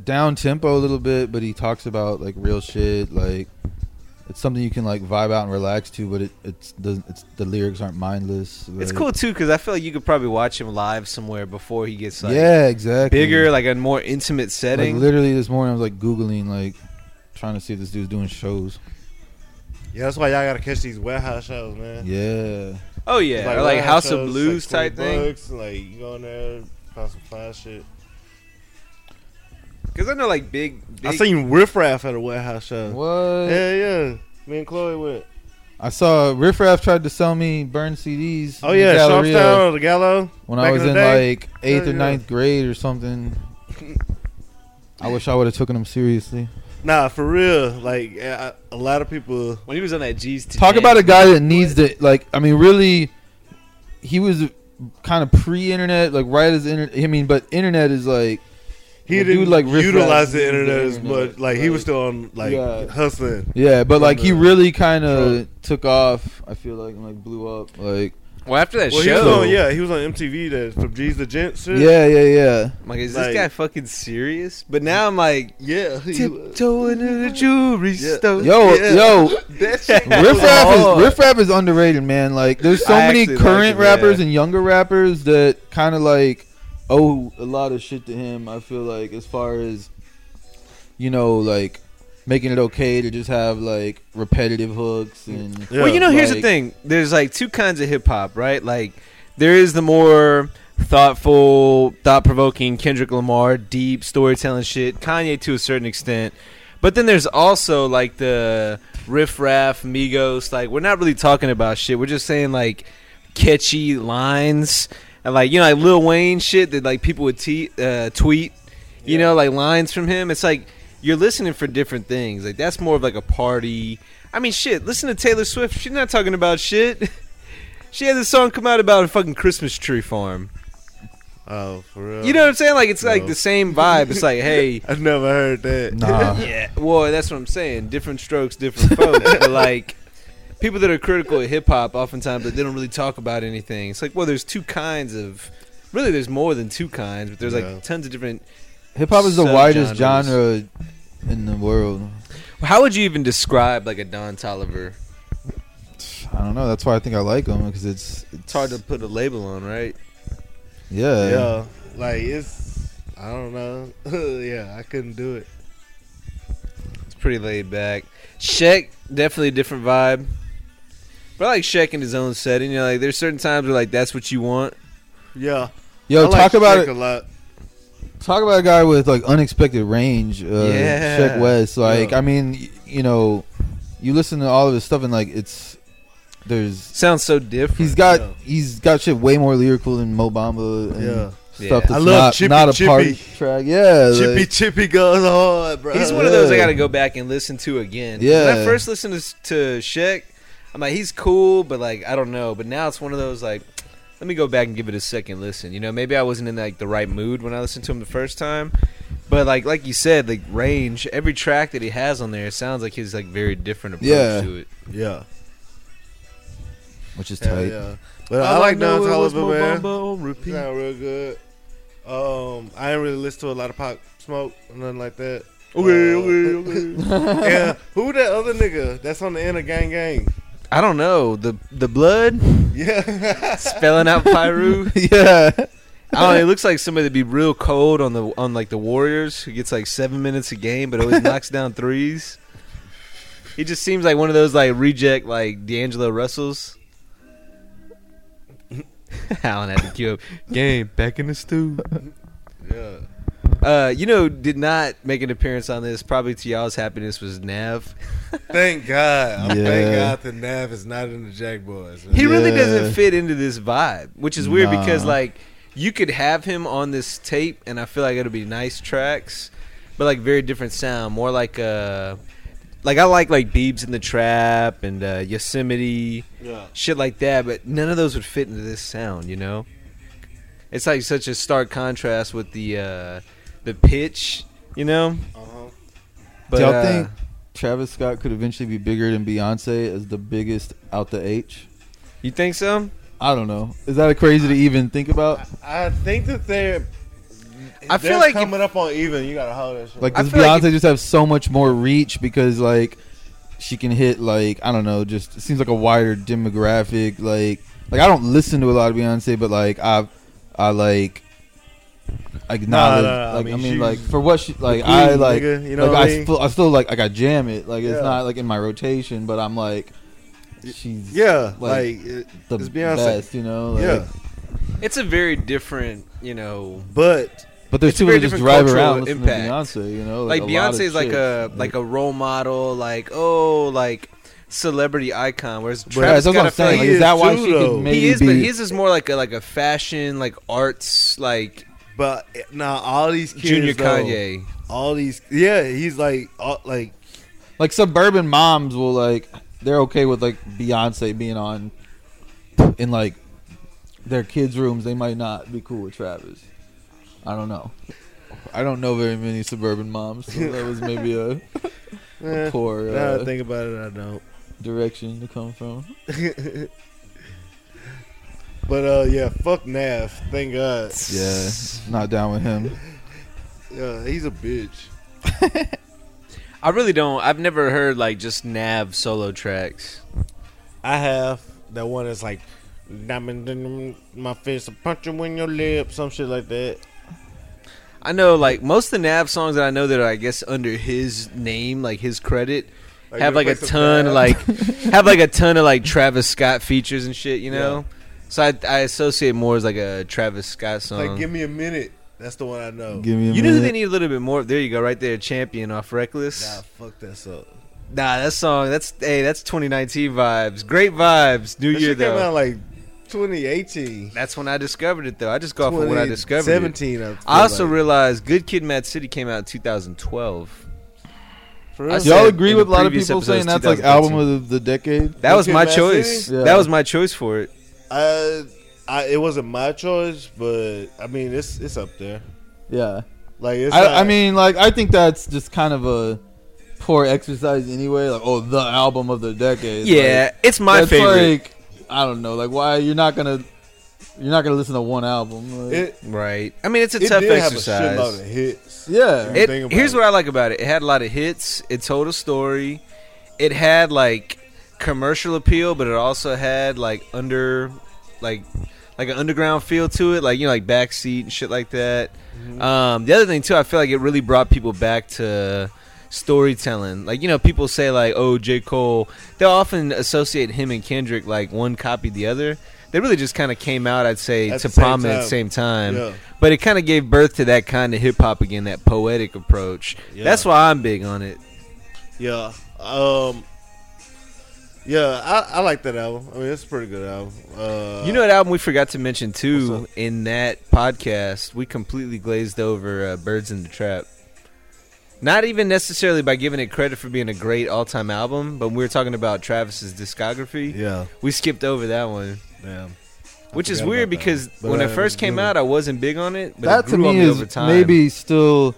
down tempo a little bit, but he talks about like real shit. Like it's something you can like vibe out and relax to, but it it's doesn't. It's the lyrics aren't mindless. it's cool too because I feel like you could probably watch him live somewhere before he gets like yeah, exactly. bigger, like a more intimate Like setting. literally this morning, I was like googling, like trying to see if this dude's doing shows. Yeah, that's why y'all gotta catch these warehouse shows, man. Yeah, Oh yeah, It's or like warehouse House of Blues like type thing. Bucks, like you go in there, find some fly shit. Because I know like big. big I seen Riff Raff at a warehouse show. What? Yeah, yeah. Me and Chloe went. I saw Riff Raff tried to sell me burn CDs. Oh yeah, Galleria Sharpstown or the Gallo. when I was in in, like eighth Yeah, or yeah. ninth grade or something. I wish I would have taken them seriously. Nah, for real. Like a a lot of people. when he was on that G's. to Talk about a guy that needs to like. I mean, really, he was kind of pre-internet, like right as internet. I mean, but internet is like He Well, didn't dude like utilize the internet as much. Like he was still on like Yeah. hustling. yeah, but like he really kind of took off. I feel like and like blew up. Like Well, after that Well, he was show, on yeah, he was on MTV. That from G's the Gent shit. yeah, yeah, yeah. I'm like, is Like- this guy fucking serious? But now I'm like, yeah. he was- tiptoeing in the jewelry Yeah. store. Yo, Yeah. yo, that shit Riff was Raff is Riff Raff is underrated, man. Like, there's so I many actually like current him, rappers yeah. and younger rappers that kind of like owe a lot of shit to him. I feel like as far as you know, like making it okay to just have like repetitive hooks mm. and Yeah. well, you know, here's the thing. There's like two kinds of hip hop, right? Like, there is the more thoughtful, thought provoking Kendrick Lamar, deep storytelling shit. Kanye to a certain extent. But then there's also like the riff raff, Migos. Like, we're not really talking about shit. We're just saying like catchy lines. And like, you know, like Lil Wayne shit that like people would te- uh, tweet, you know, like lines from him. It's like you're listening for different things. Like, that's more of like a party. I mean, shit, listen to Taylor Swift. She's not talking about shit. she had this song come out about a fucking Christmas tree farm. Oh, for real. You know what I'm saying? Like, it's like the same vibe. It's like, hey, I've never heard that. nah. yeah, well, that's what I'm saying. Different strokes, different folks. but like, people that are critical of hip hop, oftentimes, but they don't really talk about anything. It's like, well, there's two kinds of. Really, there's more than two kinds, but there's Yeah. like tons of different. Hip hop is the widest Subgenres. genre in the world. How would you even describe like a Don Toliver? I don't know. That's why I think I like him because it's It's hard to put a label on, right? yeah. Yeah, like it's. I don't know. yeah, I couldn't do it. It's pretty laid back. Shaq, definitely a different vibe. But I like Shaq in his own setting. You know, like there's certain times where like that's what you want. Yeah. Yo, I like talk about Shaq it. a lot. Talk about a guy with like unexpected range. Uh, Yeah. Sheck West. Like, Yeah. I mean, you know, you listen to all of his stuff and like it's there's Sounds so different. he's got Yeah. he's got shit way more lyrical than Mo Bamba and Yeah. stuff Yeah. that's I love not, Chippy not a Chippy. party track. Yeah, Chippy like- Chippy goes hard, bro. He's one of those I got to go back and listen to again. 'Cause When I first listened to, to Shaq, I'm like, he's cool, but like I don't know. But now it's one of those like, let me go back and give it a second listen. You know, maybe I wasn't in like the right mood when I listened to him the first time. But like like you said, like range, every track that he has on there sounds like his like very different approach Yeah. to it. Yeah. which is Hell tight. yeah. But I, All like know Don it was Toliver, man. Mo repeat. Sound real good. Um, I didn't really listen to a lot of Pop Smoke or nothing like that. Okay, Uh, okay, okay. yeah, who that other nigga that's on the end of Gang Gang? I don't know the the blood Yeah, spelling out Pyru. yeah. I don't know. It looks like somebody that'd be real cold on the on like the Warriors who gets like seven minutes a game, but always knocks down threes. He just seems like one of those like reject like D'Angelo Russells. Alan had to cue up game back in the stew. yeah. Uh, you know, did not make an appearance on this. Probably to y'all's happiness was Nav. Thank God. Yeah. Thank God that Nav is not in the Jack Boys. man. He really Yeah. doesn't fit into this vibe, which is weird Nah. because like you could have him on this tape, and I feel like it'll be nice tracks, but like very different sound, more like uh, like I like like Beibs in the Trap and uh, Yosemite, Yeah. shit like that, but none of those would fit into this sound, you know. It's like such a stark contrast with the uh, the pitch, you know. Uh-huh. But Do y'all uh, think Travis Scott could eventually be bigger than Beyonce as the biggest out the H? you think so? I don't know. Is that crazy to even think about? I think that they're. I feel like coming up on even. You gotta hold that shit. Like, does Beyonce like just have so much more reach because like she can hit like I don't know, just it seems like a wider demographic. Like, like I don't listen to a lot of Beyonce, but like I, I like. Acknowledge, no, no, I like I mean, mean, like for what she like, the I like, nigga, you know like what I, I mean? still, I still like, like I jam it, like it's Yeah. not like in my rotation, but I'm like, she's Yeah, Like, like, it- the it's Beyonce. best, you know. Like, yeah, It's a very different, you know, but But there's It's a people very that just different drive cultural around listening impact. to Beyonce, you know. like a lot of Beyonce is like chicks. a like a role model, like oh, like celebrity icon. Whereas But Travis that's what Scott, I I'm feel saying. like Like, he is that why too, she though. could maybe he is, be? but his is more like a like a fashion, like arts, like but now all these kids, Junior though, Kanye. all these, yeah, he's like, all, like, like suburban moms will like they're okay with like Beyonce being on in like their kids' rooms. They might not be cool with Travis. I don't know. I don't know very many suburban moms, so that was maybe a, eh, poor now that I uh, think about it, I don't. direction to come from. But uh, yeah, fuck Nav. Thank God. Yeah, not down with him. Yeah, he's a bitch. I really don't. I've never heard like just Nav solo tracks. I have that one that's like diamond in my fist, I punch you in your lip, some shit like that. I know like most of the Nav songs that I know that are I guess under his name, like his credit, Like, have you like a play some ton Nav? like have like a ton of like Travis Scott features and shit, you know. So I, I associate more as like a Travis Scott song. Like, give me a minute. That's the one I know. Give me a minute. you know who they need a little bit more? There you go, right there, Champion off Reckless. Nah, fuck that song. Nah, that song. That's hey, that's 2019 vibes. Great vibes. New That year shit came though. out like 2018. that's when I discovered it though. I just go off of when I discovered it. 17. I, I also like. realized Good Kid, Mad City came out in 2012. For I real? Y'all agree with a lot of people saying that's like album of the, the decade? That was Kid, my Mad choice. Yeah. That was my choice for it. I, I, it wasn't my choice, but I mean, it's it's up there. Yeah. Like, it's I, not- I mean, like, I think that's just kind of a poor exercise anyway. Like, oh, the album of the decade. Yeah, Like, it's my that's favorite. Like, I don't know. Like, why you're not gonna you're not gonna listen to one album? Like, it, right. I mean, it's a it tough did have a exercise. shitload of hits. yeah. It- here's it. what I like about it. It had a lot of hits. It told a story. It had like commercial appeal, but it also had like under, like, like an underground feel to it. Like you know, like backseat and shit like that. Mm-hmm. Um, the other thing too, I feel like it really brought people back to storytelling. Like you know, people say like, "Oh, J. Cole." They'll often associate him and Kendrick like one copied the other. They really just kind of came out, I'd say, At to prominent at the same time Yeah. but it kind of gave birth to that kind of hip hop again, that poetic approach. Yeah. That's why I'm big on it. Yeah. Um. Yeah, I, I like that album. I mean, it's a pretty good album. Uh, You know what album we forgot to mention too in that podcast? We completely glazed over uh, "Birds in the Trap." Not even necessarily by giving it credit for being a great all-time album, but when we were talking about Travis's discography. Yeah. We skipped over that one, Damn. which is weird because one. But, when it uh, first came out, I wasn't big on it, but that it to grew on me me is over time. maybe still.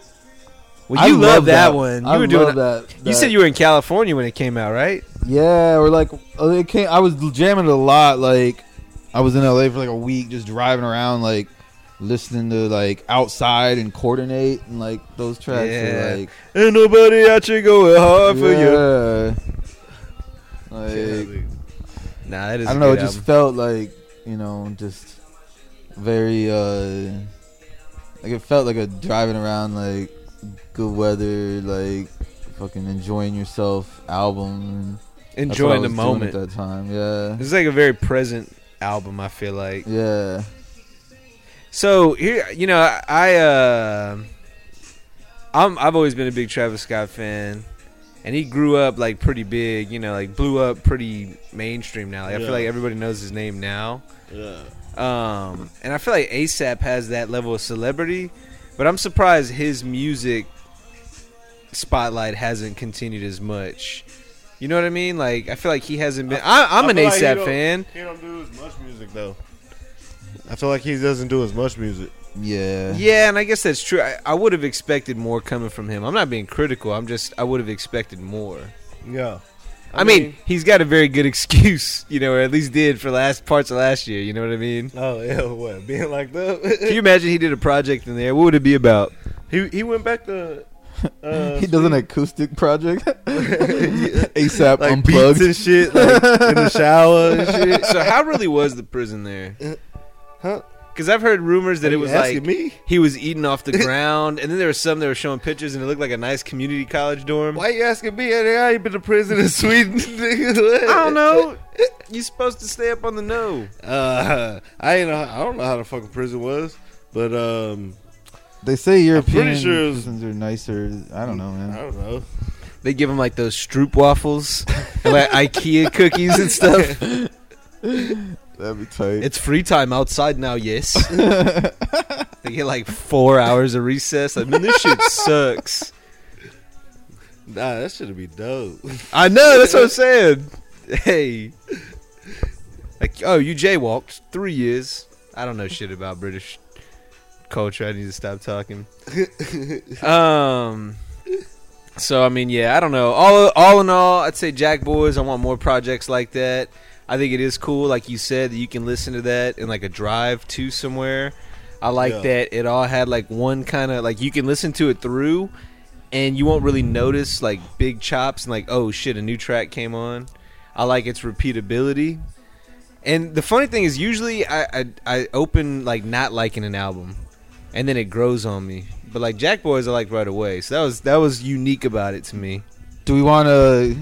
Well, I you love love that, one. You I were doing. love that. You said you were in California when it came out, right? Yeah, or like uh, it came. I was jamming it a lot. Like I was in LA for like a week, just driving around, like listening to like outside and coordinate and like those tracks. Yeah. Are, like Ain't nobody out here going hard for you. yeah. Like Nah, that is. I don't know. It good just felt like you know, just very uh like it felt like a driving around like good weather, like fucking enjoying yourself album. and that's what I enjoying the moment. at that time. Yeah, It's like a very present album. I feel like. yeah. So here, you know, I, I uh, I'm I've always been a big Travis Scott fan, and he grew up like pretty big. You know, like blew up pretty mainstream now. Like, I feel like everybody knows his name now. Yeah. Um, and I feel like ASAP has that level of celebrity, but I'm surprised his music spotlight hasn't continued as much. You know what I mean? Like I feel like he hasn't been. I, I'm I an feel like ASAP don't- fan. He don't do as much music though. I feel like he doesn't do as much music. Yeah. Yeah, and I guess that's true. I, I would have expected more coming from him. I'm not being critical. I'm just I would have expected more. Yeah. I, mean, he's got a very good excuse, you know, or at least did for last parts of last year. You know what I mean? oh yeah, what being like that? Can you imagine he did a project in there? What would it be about? he he went back to. Uh, he does an acoustic project. ASAP like unplugged. beats and shit, like in the shower and shit. so how really was the prison there? Huh? Because I've heard rumors that Are it was like me? he was eating off the ground, and then there was some that were showing pictures, and it looked like a nice community college dorm. Why you asking me? I ain't been to prison in Sweden. I don't know. You're supposed to stay up on the know. Uh, I ain't know. I don't know how the fucking prison was, but um, They say European pretty sure was- prisons are nicer. I don't know, man. I don't know. They give them like those Stroop waffles, like IKEA cookies and stuff. That'd be tight. It's free time outside now. Yes. they get like four hours of recess. I mean, this shit sucks. Nah, that should be dope. I know. That's what I'm saying. Hey, like, oh, you jaywalked three years. I don't know shit about British culture. I need to stop talking. um. So I mean, yeah, I don't know. All all in all, I'd say Jack Boys. I want more projects like that. I think it is cool, like you said, that you can listen to that in like a drive to somewhere. I like Yeah. that it all had like one kind of like you can listen to it through, and you won't really notice like big chops and like oh shit, a new track came on. I like its repeatability. And the funny thing is, usually I, I I open like not liking an album, and then it grows on me. But like Jack Boys, I like right away. So that was that was unique about it to me. Do we want to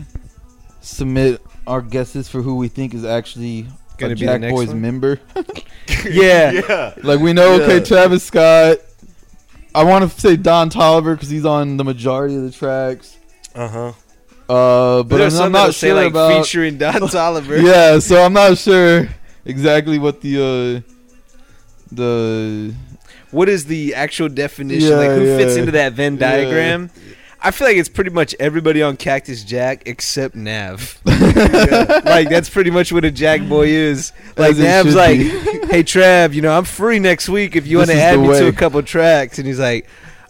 submit our guesses for who we think is actually Gonna a be the Jack next Boys one? member? Yeah, yeah. like we know, okay, Yeah. Travis Scott. I want to say Don Toliver because he's on the majority of the tracks. Uh huh. Uh, but I'm, I'm not sure like about. featuring Don Toliver. yeah, so I'm not sure exactly what the uh, the What is the actual definition? Yeah, like who fits yeah. into that Venn diagram? I feel like it's pretty much everybody on Cactus Jack except Nav. like that's pretty much what a Jack boy is. Like Nav's like, be. "Hey Trav, you know I'm free next week if you want to add the me to a couple tracks." And he's like,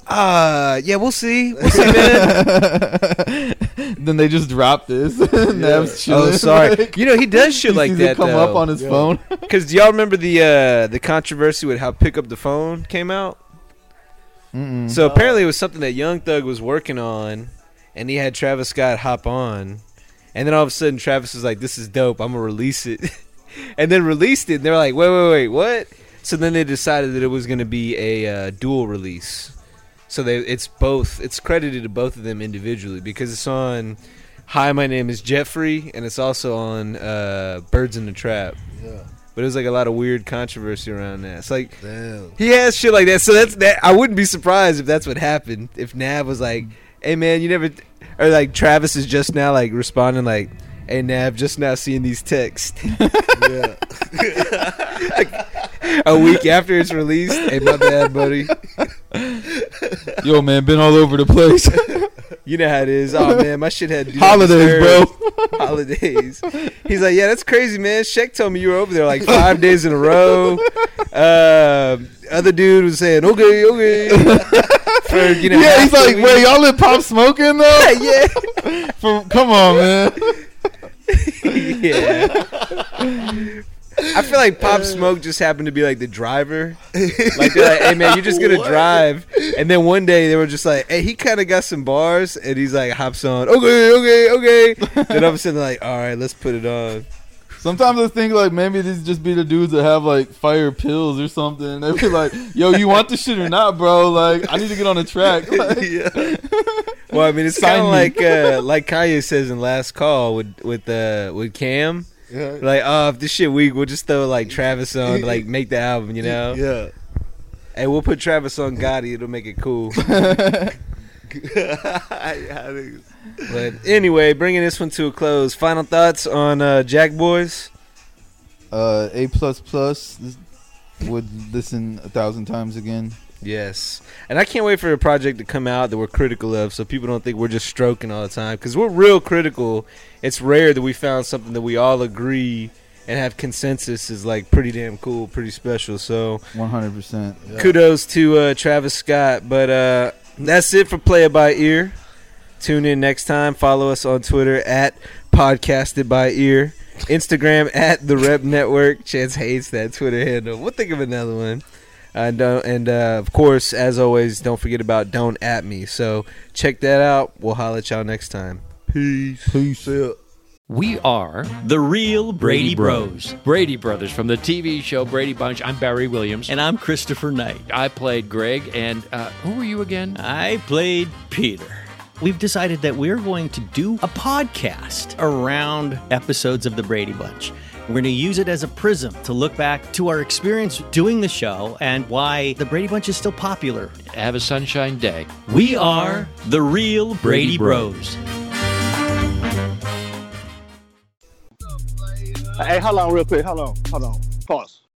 "Uh, yeah, we'll see, we'll see, man." then they just drop this. Nav's chilling. oh, sorry. like, You know he does shit he like sees it that come though. up on his Yeah. phone. Because do y'all remember the uh, the controversy with how "Pick Up the Phone" came out? Mm-mm. So apparently it was something that Young Thug was working on, and he had Travis Scott hop on, and then all of a sudden Travis was like, "This is dope. I'm gonna release it," and then released it. And they're like, "Wait, wait, wait, what?" So then they decided that it was gonna be a uh, dual release. So they it's both. It's credited to both of them individually because it's on. Hi, my name is Jeffrey, and it's also on uh, Birds in the Trap. Yeah. But it was like a lot of weird controversy around that. It's like Damn. he has shit like that. So that's that. I wouldn't be surprised if that's what happened. If Nav was like, "Hey man, you never," or like Travis is just now like responding like, "Hey Nav, just now seeing these texts." Yeah. a week after it's released. Hey, my bad, buddy. Yo, man, been all over the place. You know how it is. Oh man, my shit had to do with Holidays, bro. Holidays. He's like, yeah, that's crazy, man. Sheck told me you were over there like five days in a row. Um other dude was saying, okay, okay. For you know, yeah, he's like, week. wait, y'all let Pop smoking though? yeah. For, come on, man. yeah. I feel like Pop Smoke just happened to be like the driver. Like they're like, hey man, you're just gonna What? drive. And then one day they were just like, hey, he kind of got some bars, and he's like hops on, okay, okay, okay. then all of a sudden they're like, all right, let's put it on. Sometimes I think like maybe these just be the dudes that have like fire pills or something. They be like, "Yo, you want this shit or not, bro? Like, I need to get on the track." Like, yeah. Well, I mean, it's Sign kind of me. like uh, like Kanye says in Last Call with with uh, with Cam. Yeah. Like, oh, if this shit weak, we'll just throw like Travis on to like make the album, you know? Yeah. Hey, we'll put Travis on Gatti. It'll make it cool. But anyway, bringing this one to a close. Final thoughts on uh, Jack Boys? uh, A plus plus would listen a thousand times again. Yes, and I can't wait for a project to come out that we're critical of, so people don't think we're just stroking all the time. Because we're real critical. It's rare that we found something that we all agree and have consensus is like pretty damn cool, pretty special. So One hundred percent. kudos to uh, Travis Scott. But uh, that's it for Play It By Ear. Tune in next time. Follow us on Twitter at Podcasted by Ear. Instagram at the Rep Network. Chance hates that Twitter handle. We'll think of another one. Uh, don't, and uh, of course, as always, don't forget about Don't At Me. So check that out. We'll holler at y'all next time. Peace. Peace. out. We are The real Brady, Brady Bros. Bros. Brady Brothers from the TV show Brady Bunch. I'm Barry Williams. And I'm Christopher Knight. I played Greg. And uh, who were you again? I played Peter. We've decided that we're going to do a podcast around episodes of The Brady Bunch. We're going to use it as a prism to look back to our experience doing the show and why The Brady Bunch is still popular. Have a sunshine day. We are the real Brady, Brady Bros. Hey, hold on real quick. Hold on. Hold on. Pause.